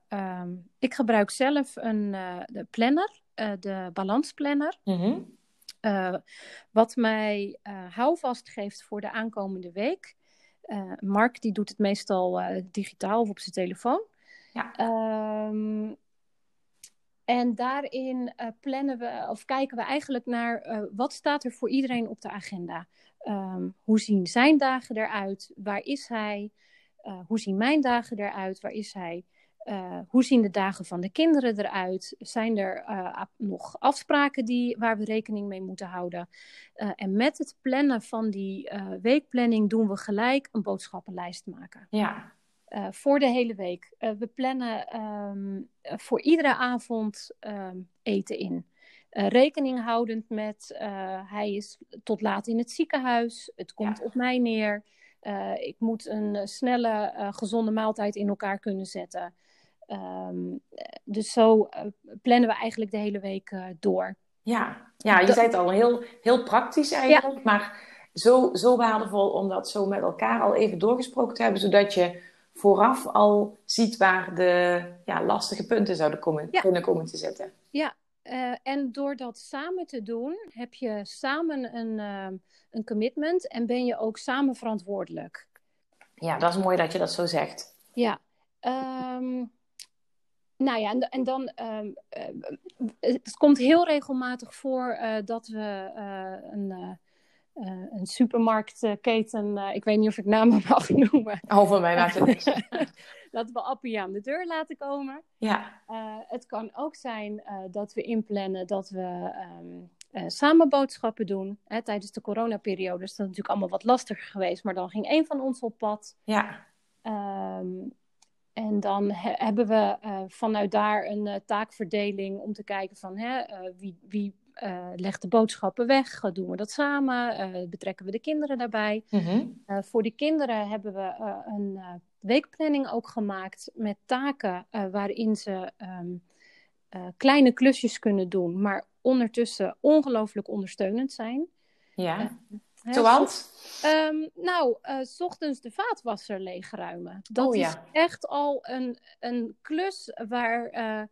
um, ik gebruik zelf een de planner, de balansplanner. Mm -hmm. wat mij houvast geeft voor de aankomende week. Mark die doet het meestal digitaal of op zijn telefoon. Ja. Um, en daarin plannen we, of kijken we eigenlijk naar wat staat er voor iedereen op de agenda. Um, hoe zien zijn dagen eruit? Waar is hij? Uh, hoe zien mijn dagen eruit? Waar is hij? Hoe zien de dagen van de kinderen eruit? Zijn er nog afspraken die, waar we rekening mee moeten houden? en met het plannen van die weekplanning doen we gelijk een boodschappenlijst maken. Ja. Voor de hele week. we plannen um, voor iedere avond um, eten in. Uh, rekening houdend met hij is tot laat in het ziekenhuis, het komt ja. op mij neer, ik moet een snelle, gezonde maaltijd in elkaar kunnen zetten. Um, dus zo plannen we eigenlijk de hele week door. Ja, ja je zei het al, heel, heel praktisch eigenlijk, ja. maar zo, zo waardevol om dat zo met elkaar al even doorgesproken te hebben, zodat je vooraf al ziet waar de ja, lastige punten zouden komen, ja. kunnen komen te zitten. Ja, uh, en door dat samen te doen, heb je samen een, uh, een commitment en ben je ook samen verantwoordelijk. Ja, dat is mooi dat je dat zo zegt. Ja. Um, nou ja, en, en dan. Um, uh, het komt heel regelmatig voor dat we een. Een supermarktketen, ik weet niet of ik namen mag noemen. Oh, van mij maakt het niks. dat we Appie aan de deur laten komen. Ja. Uh, het kan ook zijn dat we inplannen dat we um, samen boodschappen doen. Hè, tijdens de coronaperiode is dat natuurlijk allemaal wat lastiger geweest, maar dan ging één van ons op pad. Ja. Um, en dan he hebben we vanuit daar een taakverdeling om te kijken van hè, wie, wie uh, legt de boodschappen weg? Doen we dat samen? Uh, betrekken we de kinderen daarbij? Mm -hmm. uh, voor de kinderen hebben we een weekplanning ook gemaakt met taken waarin ze um, kleine klusjes kunnen doen, maar ondertussen ongelooflijk ondersteunend zijn. Ja. Zoals? Um, nou, s ochtends de vaatwasser leegruimen. Dat oh, ja. is echt al een, een klus waar uh,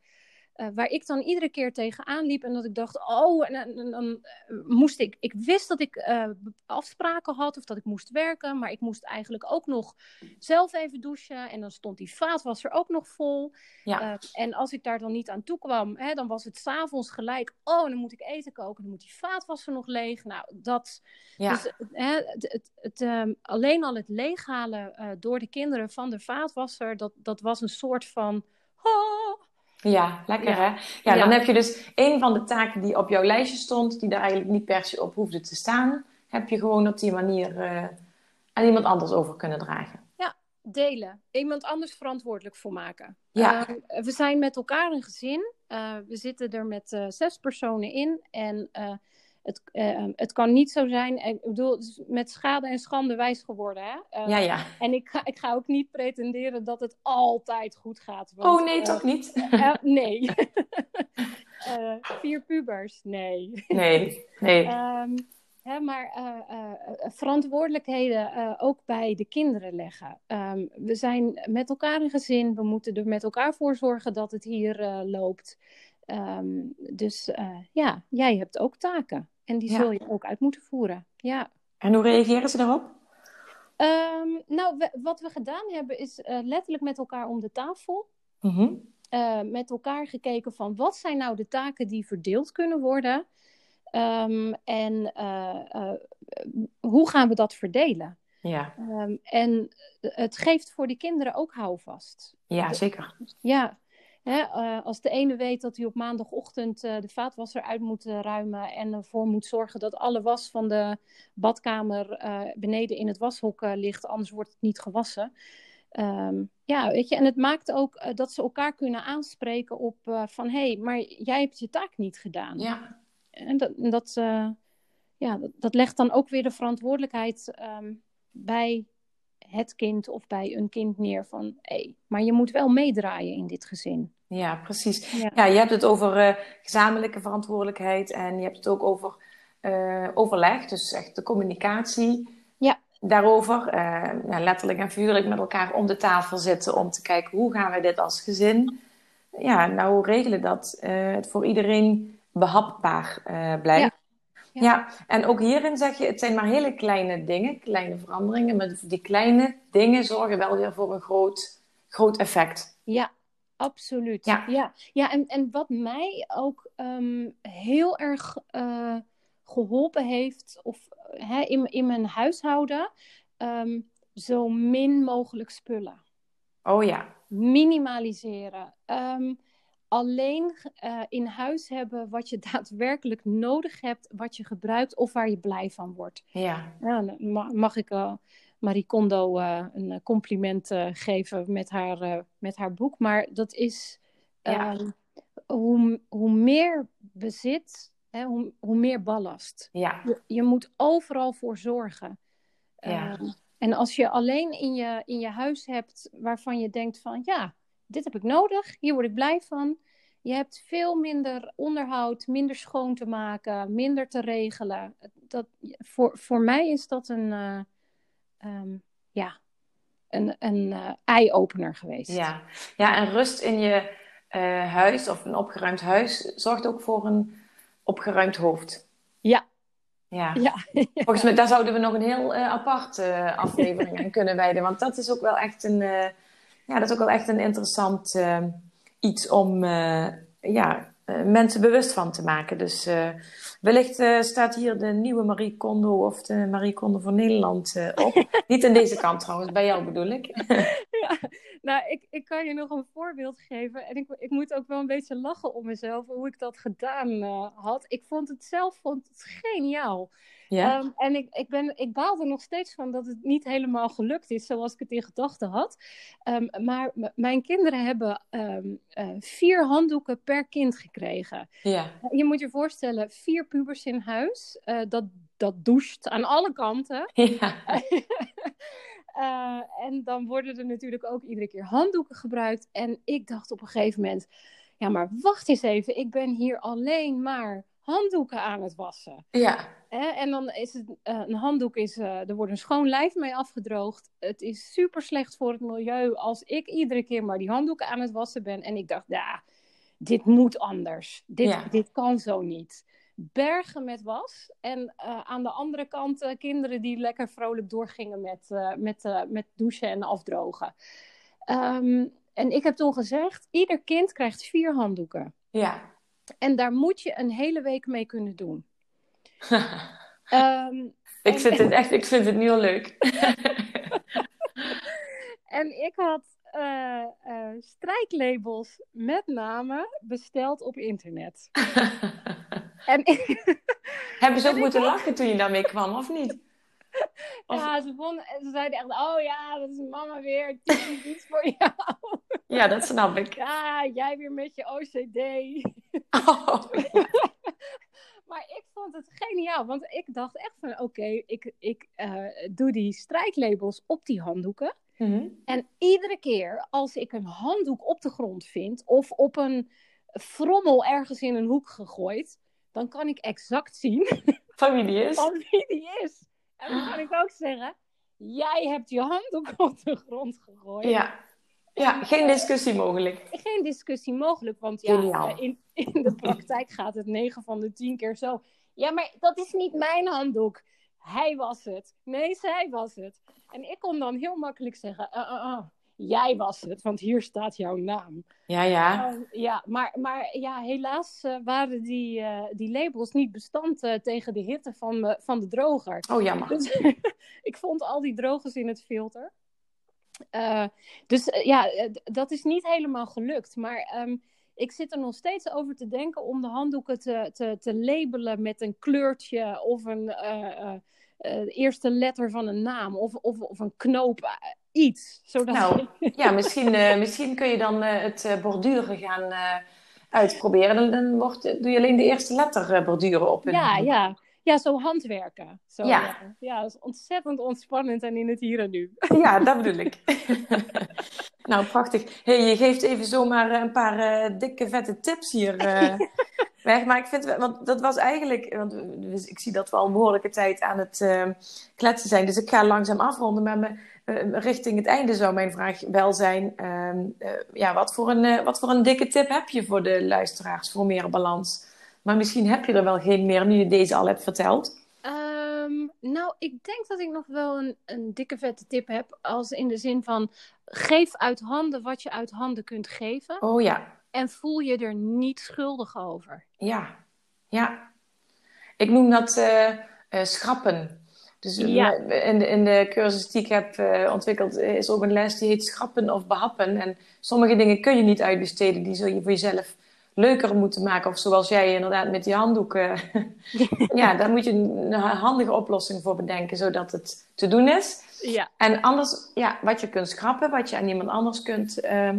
waar ik dan iedere keer tegenaan liep en dat ik dacht, oh, en, en dan moest ik, ik wist dat ik uh, afspraken had of dat ik moest werken, maar ik moest eigenlijk ook nog zelf even douchen en dan stond die vaatwasser ook nog vol. Ja. Uh, en als ik daar dan niet aan toe kwam, hè, dan was het s'avonds gelijk, oh, dan moet ik eten koken, dan moet die vaatwasser nog leeg. Nou, dat, ja. dus, hè, het, het, het um, alleen al het leeghalen door de kinderen van de vaatwasser, dat, dat was een soort van, oh, ja, lekker ja. hè? Ja, ja, dan heb je dus een van de taken die op jouw lijstje stond, die daar eigenlijk niet per se op hoefde te staan, heb je gewoon op die manier uh, aan iemand anders over kunnen dragen. Ja, delen. Iemand anders verantwoordelijk voor maken. Ja. Uh, we zijn met elkaar een gezin. Uh, we zitten er met zes personen in en het, uh, het kan niet zo zijn. Ik bedoel, het is met schade en schande wijs geworden. Hè? Uh, ja, ja. En ik ga, ik ga ook niet pretenderen dat het altijd goed gaat. Want, oh nee, toch niet? nee. vier pubers, nee. Nee, nee. um, hè, maar verantwoordelijkheden ook bij de kinderen leggen. Um, we zijn met elkaar een gezin. We moeten er met elkaar voor zorgen dat het hier loopt. Um, dus ja, jij hebt ook taken. En die ja. zul je ook uit moeten voeren. Ja. En hoe reageren ze daarop? Um, nou, we, wat we gedaan hebben is uh, letterlijk met elkaar om de tafel. Mm -hmm. uh, met elkaar gekeken van wat zijn nou de taken die verdeeld kunnen worden. Um, en uh, hoe gaan we dat verdelen? Ja. Um, en het geeft voor die kinderen ook houvast. Ja, zeker. Ja. Hè, uh, als de ene weet dat hij op maandagochtend uh, de vaatwasser uit moet uh, ruimen en ervoor moet zorgen dat alle was van de badkamer beneden in het washok ligt, anders wordt het niet gewassen. ehm, ja, weet je, en het maakt ook eh, dat ze elkaar kunnen aanspreken op eh, van hé, hey, maar jij hebt je taak niet gedaan. Ja. En dat, dat, eh, ja, dat, dat legt dan ook weer de verantwoordelijkheid ehm, bij het kind of bij een kind neer van hé, hey, maar je moet wel meedraaien in dit gezin. Ja, precies. Ja, ja je hebt het over gezamenlijke verantwoordelijkheid en je hebt het ook over overleg, dus echt de communicatie daarover, uh, letterlijk en figuurlijk met elkaar om de tafel zitten om te kijken hoe gaan we dit als gezin, ja, nou regelen dat uh, het voor iedereen behapbaar uh, blijft. Ja. ja. en ook hierin zeg je, het zijn maar hele kleine dingen, kleine veranderingen, maar die kleine dingen zorgen wel weer voor een groot, groot effect. Ja, absoluut. Ja, ja. ja en, en wat mij ook um, heel erg geholpen heeft, of hè, in, in mijn huishouden, um, zo min mogelijk spullen. Oh ja. Minimaliseren. Um, alleen uh, in huis hebben wat je daadwerkelijk nodig hebt, wat je gebruikt of waar je blij van wordt. Ja. ja mag ik uh, Marie Kondo uh, een compliment geven met haar, met haar boek. Maar dat is ja. um, hoe, hoe meer bezit, hè, hoe, hoe meer ballast. Ja. Je, je, moet overal voor zorgen. Ja. Um, en als je alleen in je, in je huis hebt waarvan je denkt van ja, dit heb ik nodig, hier word ik blij van. Je hebt veel minder onderhoud, minder schoon te maken, minder te regelen. Dat, voor, voor mij is dat een, uh, um, ja, een, een uh, eye-opener geweest. Ja. ja, en rust in je uh, huis of een opgeruimd huis zorgt ook voor een opgeruimd hoofd. Ja. Ja. ja. Volgens mij, daar zouden we nog een heel apart aflevering aan kunnen wijden. Want dat is ook wel echt een, ja, dat is ook wel echt een interessant iets om ja, mensen bewust van te maken. Dus wellicht staat hier de nieuwe Marie Kondo of de Marie Kondo voor Nederland op. Niet aan deze kant trouwens, bij jou bedoel ik. ja, nou, ik, ik kan je nog een voorbeeld geven. En ik, ik moet ook wel een beetje lachen om mezelf, hoe ik dat gedaan had. Ik vond het zelf vond het geniaal. Ja. Um, en ik, ik, ben, ik baal er nog steeds van dat het niet helemaal gelukt is zoals ik het in gedachten had. Um, maar mijn kinderen hebben um, uh, vier handdoeken per kind gekregen. Ja. Je moet je voorstellen, vier pubers in huis. Uh, dat, dat doucht aan alle kanten. Ja. Uh, en dan worden er natuurlijk ook iedere keer handdoeken gebruikt. En ik dacht op een gegeven moment: ja, maar wacht eens even, ik ben hier alleen maar handdoeken aan het wassen. Ja. Eh, en dan is het, uh, een handdoek is, uh, er wordt een schoon lijf mee afgedroogd. Het is super slecht voor het milieu als ik iedere keer maar die handdoeken aan het wassen ben. En ik dacht, ja, dit moet anders. Dit, ja. dit kan zo niet bergen met was. En uh, aan de andere kant kinderen die lekker vrolijk doorgingen met, met, met douchen en afdrogen. Um, en ik heb toen gezegd, ieder kind krijgt vier handdoeken. Ja. En daar moet je een hele week mee kunnen doen. um, ik, vind het echt, ik vind het nu al leuk. en ik had uh, uh, strijklabels met name besteld op internet. en Hebben ze ook moeten lachen toen je daarmee kwam, of niet? Of... Ja, ze, vonden, ze zeiden echt, oh ja, dat is mama weer, iets voor jou. Ja, dat snap ik. Ja, jij weer met je OCD. Oh, maar ik vond het geniaal, want ik dacht echt van, oké, okay, ik, ik uh, doe die strijklabels op die handdoeken. Mm -hmm. En iedere keer als ik een handdoek op de grond vind of op een frommel ergens in een hoek gegooid, dan kan ik exact zien van wie die is. Van wie die is. En dan kan ik ook zeggen, jij hebt je handdoek op de grond gegooid. Ja, ja geen discussie mogelijk. Geen discussie mogelijk, want ja, in, in de praktijk gaat het 9 van de 10 keer zo. Ja, maar dat is niet mijn handdoek. Hij was het. Nee, zij was het. En ik kon dan heel makkelijk zeggen: uh, uh, uh, Jij was het, want hier staat jouw naam. Ja, ja. Uh, ja, maar, maar ja, helaas uh, waren die, uh, die labels niet bestand tegen de hitte van, van de droger. Oh, jammer. Dus, ik vond al die drogers in het filter. Dus ja, dat is niet helemaal gelukt. Maar um, ik zit er nog steeds over te denken om de handdoeken te, te, te labelen met een kleurtje of een eerste letter van een naam of, of, of een knoop iets. Zodat nou, ja, misschien, misschien kun je dan het borduren gaan uitproberen. Dan, dan wordt, doe je alleen de eerste letter borduren op. Ja, ja. Ja, zo handwerken. Zo, ja. ja, dat is ontzettend ontspannend en in het hier en nu. Ja, dat bedoel ik. nou, prachtig. Hey, je geeft even zomaar een paar uh, dikke, vette tips hier uh, weg. Maar ik vind, want dat was eigenlijk, want ik zie dat we al een behoorlijke tijd aan het uh, kletsen zijn. Dus ik ga langzaam afronden. Maar me, richting het einde zou mijn vraag wel zijn: ehm, ja, wat, voor een, wat voor een dikke tip heb je voor de luisteraars voor meer balans? Maar misschien heb je er wel geen meer nu je deze al hebt verteld. Um, nou, ik denk dat ik nog wel een, een dikke vette tip heb. Als in de zin van geef uit handen wat je uit handen kunt geven. Oh ja. En voel je er niet schuldig over. Ja, ja. Ik noem dat uh, uh, schrappen. Dus ja. in, de, in de cursus die ik heb uh, ontwikkeld is ook een les die heet schrappen of behappen. En sommige dingen kun je niet uitbesteden, die zul je voor jezelf leuker moeten maken. Of zoals jij inderdaad met die handdoeken. ja, daar moet je een handige oplossing voor bedenken, zodat het te doen is. Ja. En anders, ja, wat je kunt schrappen, wat je aan iemand anders kunt uh,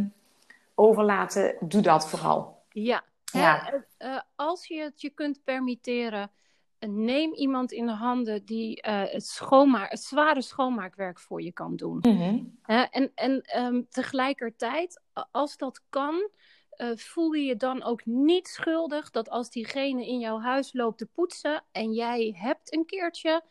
overlaten, doe dat vooral. Ja. ja. Uh, als je het je kunt permitteren, neem iemand in de handen die uh, het, schoonmaak, het zware schoonmaakwerk voor je kan doen. Mm -hmm. en en um, tegelijkertijd, als dat kan, uh, voel je je dan ook niet schuldig dat als diegene in jouw huis loopt te poetsen en jij hebt een keertje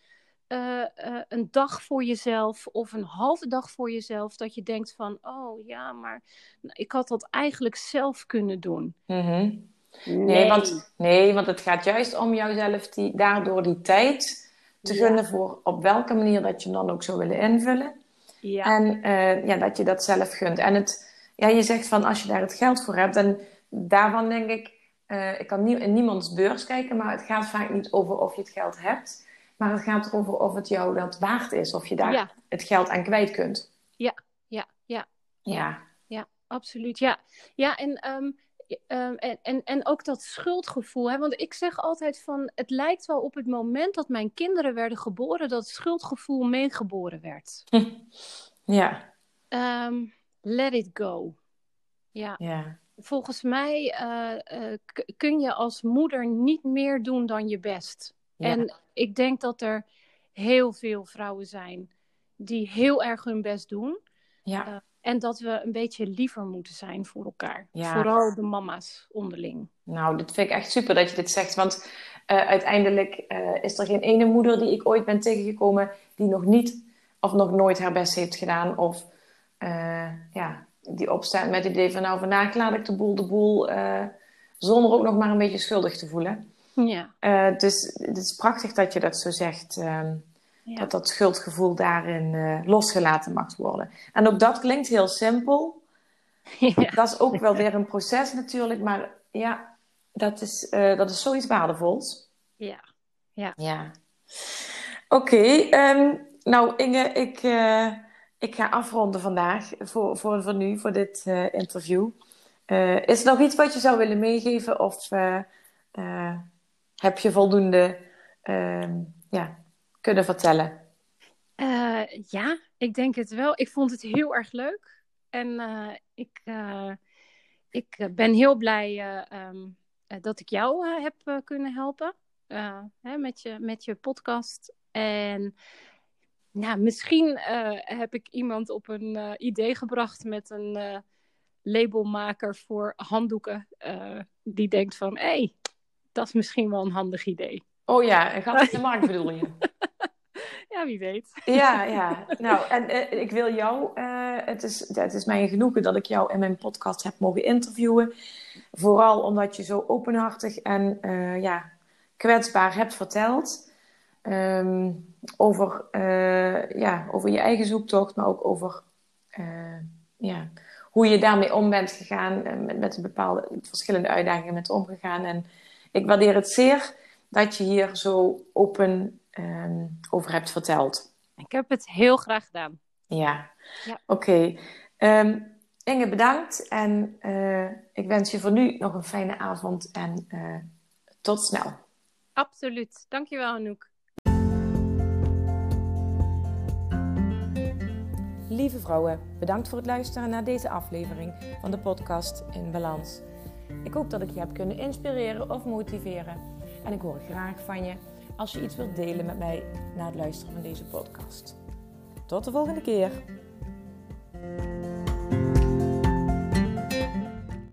uh, uh, een dag voor jezelf of een halve dag voor jezelf, dat je denkt van, oh ja, maar ik had dat eigenlijk zelf kunnen doen. Mm -hmm. nee. nee. want, nee, want het gaat juist om jouzelf die, daardoor die tijd te ja. gunnen voor op welke manier dat je dan ook zou willen invullen. Ja. En ja, dat je dat zelf gunt. En het ja, je zegt van als je daar het geld voor hebt. En daarvan denk ik, uh, ik kan nie in niemands beurs kijken, maar het gaat vaak niet over of je het geld hebt. Maar het gaat erover of het jou dat waard is. Of je daar ja. het geld aan kwijt kunt. Ja, ja, ja. Ja, ja absoluut. Ja, ja en, um, um, en, en, en ook dat schuldgevoel. Hè? Want ik zeg altijd van, het lijkt wel op het moment dat mijn kinderen werden geboren, dat het schuldgevoel meegeboren werd. ja. Um, let it go. Ja. ja. Volgens mij uh, uh, kun je als moeder niet meer doen dan je best. Ja. En ik denk dat er heel veel vrouwen zijn die heel erg hun best doen. Ja. Uh, en dat we een beetje liever moeten zijn voor elkaar. Ja. Vooral de mama's onderling. Nou, dat vind ik echt super dat je dit zegt. Want uiteindelijk is er geen ene moeder die ik ooit ben tegengekomen die nog niet of nog nooit haar best heeft gedaan. Of uh, ja, die opstaat met het idee van nou vandaag laat ik de boel de boel uh, zonder ook nog maar een beetje schuldig te voelen. Ja. Uh, dus het is prachtig dat je dat zo zegt. Ja. Dat dat schuldgevoel daarin losgelaten mag worden. En ook dat klinkt heel simpel. Ja. Dat is ook wel weer een proces natuurlijk. Maar ja, dat is, dat is zoiets waardevols. Ja. Ja. ja. Oké. Okay, um, nou Inge, ik ik ga afronden vandaag voor, voor, voor nu, voor dit uh, interview. Uh, is er nog iets wat je zou willen meegeven of uh, heb je voldoende ehm, ja, kunnen vertellen? ja, ik denk het wel. Ik vond het heel erg leuk. En ik, ik ben heel blij um, dat ik jou heb kunnen helpen hè, met, je, met je podcast. En nou, misschien uh, heb ik iemand op een uh, idee gebracht met een uh, labelmaker voor handdoeken. die denkt van, hé, hey, dat is misschien wel een handig idee. Oh ja, een gat in de markt bedoel je? ja, wie weet. ja, ja. Nou, en ik wil jou, het, is, het is mij een genoegen dat ik jou in mijn podcast heb mogen interviewen. Vooral omdat je zo openhartig en ja, kwetsbaar hebt verteld. Um, over, uh, ja, over je eigen zoektocht, maar ook over uh, ja, hoe je daarmee om bent gegaan, uh, met, met bepaalde verschillende uitdagingen met omgegaan. En ik waardeer het zeer dat je hier zo open um, over hebt verteld. Ik heb het heel graag gedaan. Ja, ja. oké. Okay. Um, Inge, bedankt. En ik wens je voor nu nog een fijne avond en tot snel. Absoluut. Dankjewel, Anouk. Lieve vrouwen, bedankt voor het luisteren naar deze aflevering van de podcast In Balans. Ik hoop dat ik je heb kunnen inspireren of motiveren. En ik hoor graag van je als je iets wilt delen met mij na het luisteren van deze podcast. Tot de volgende keer.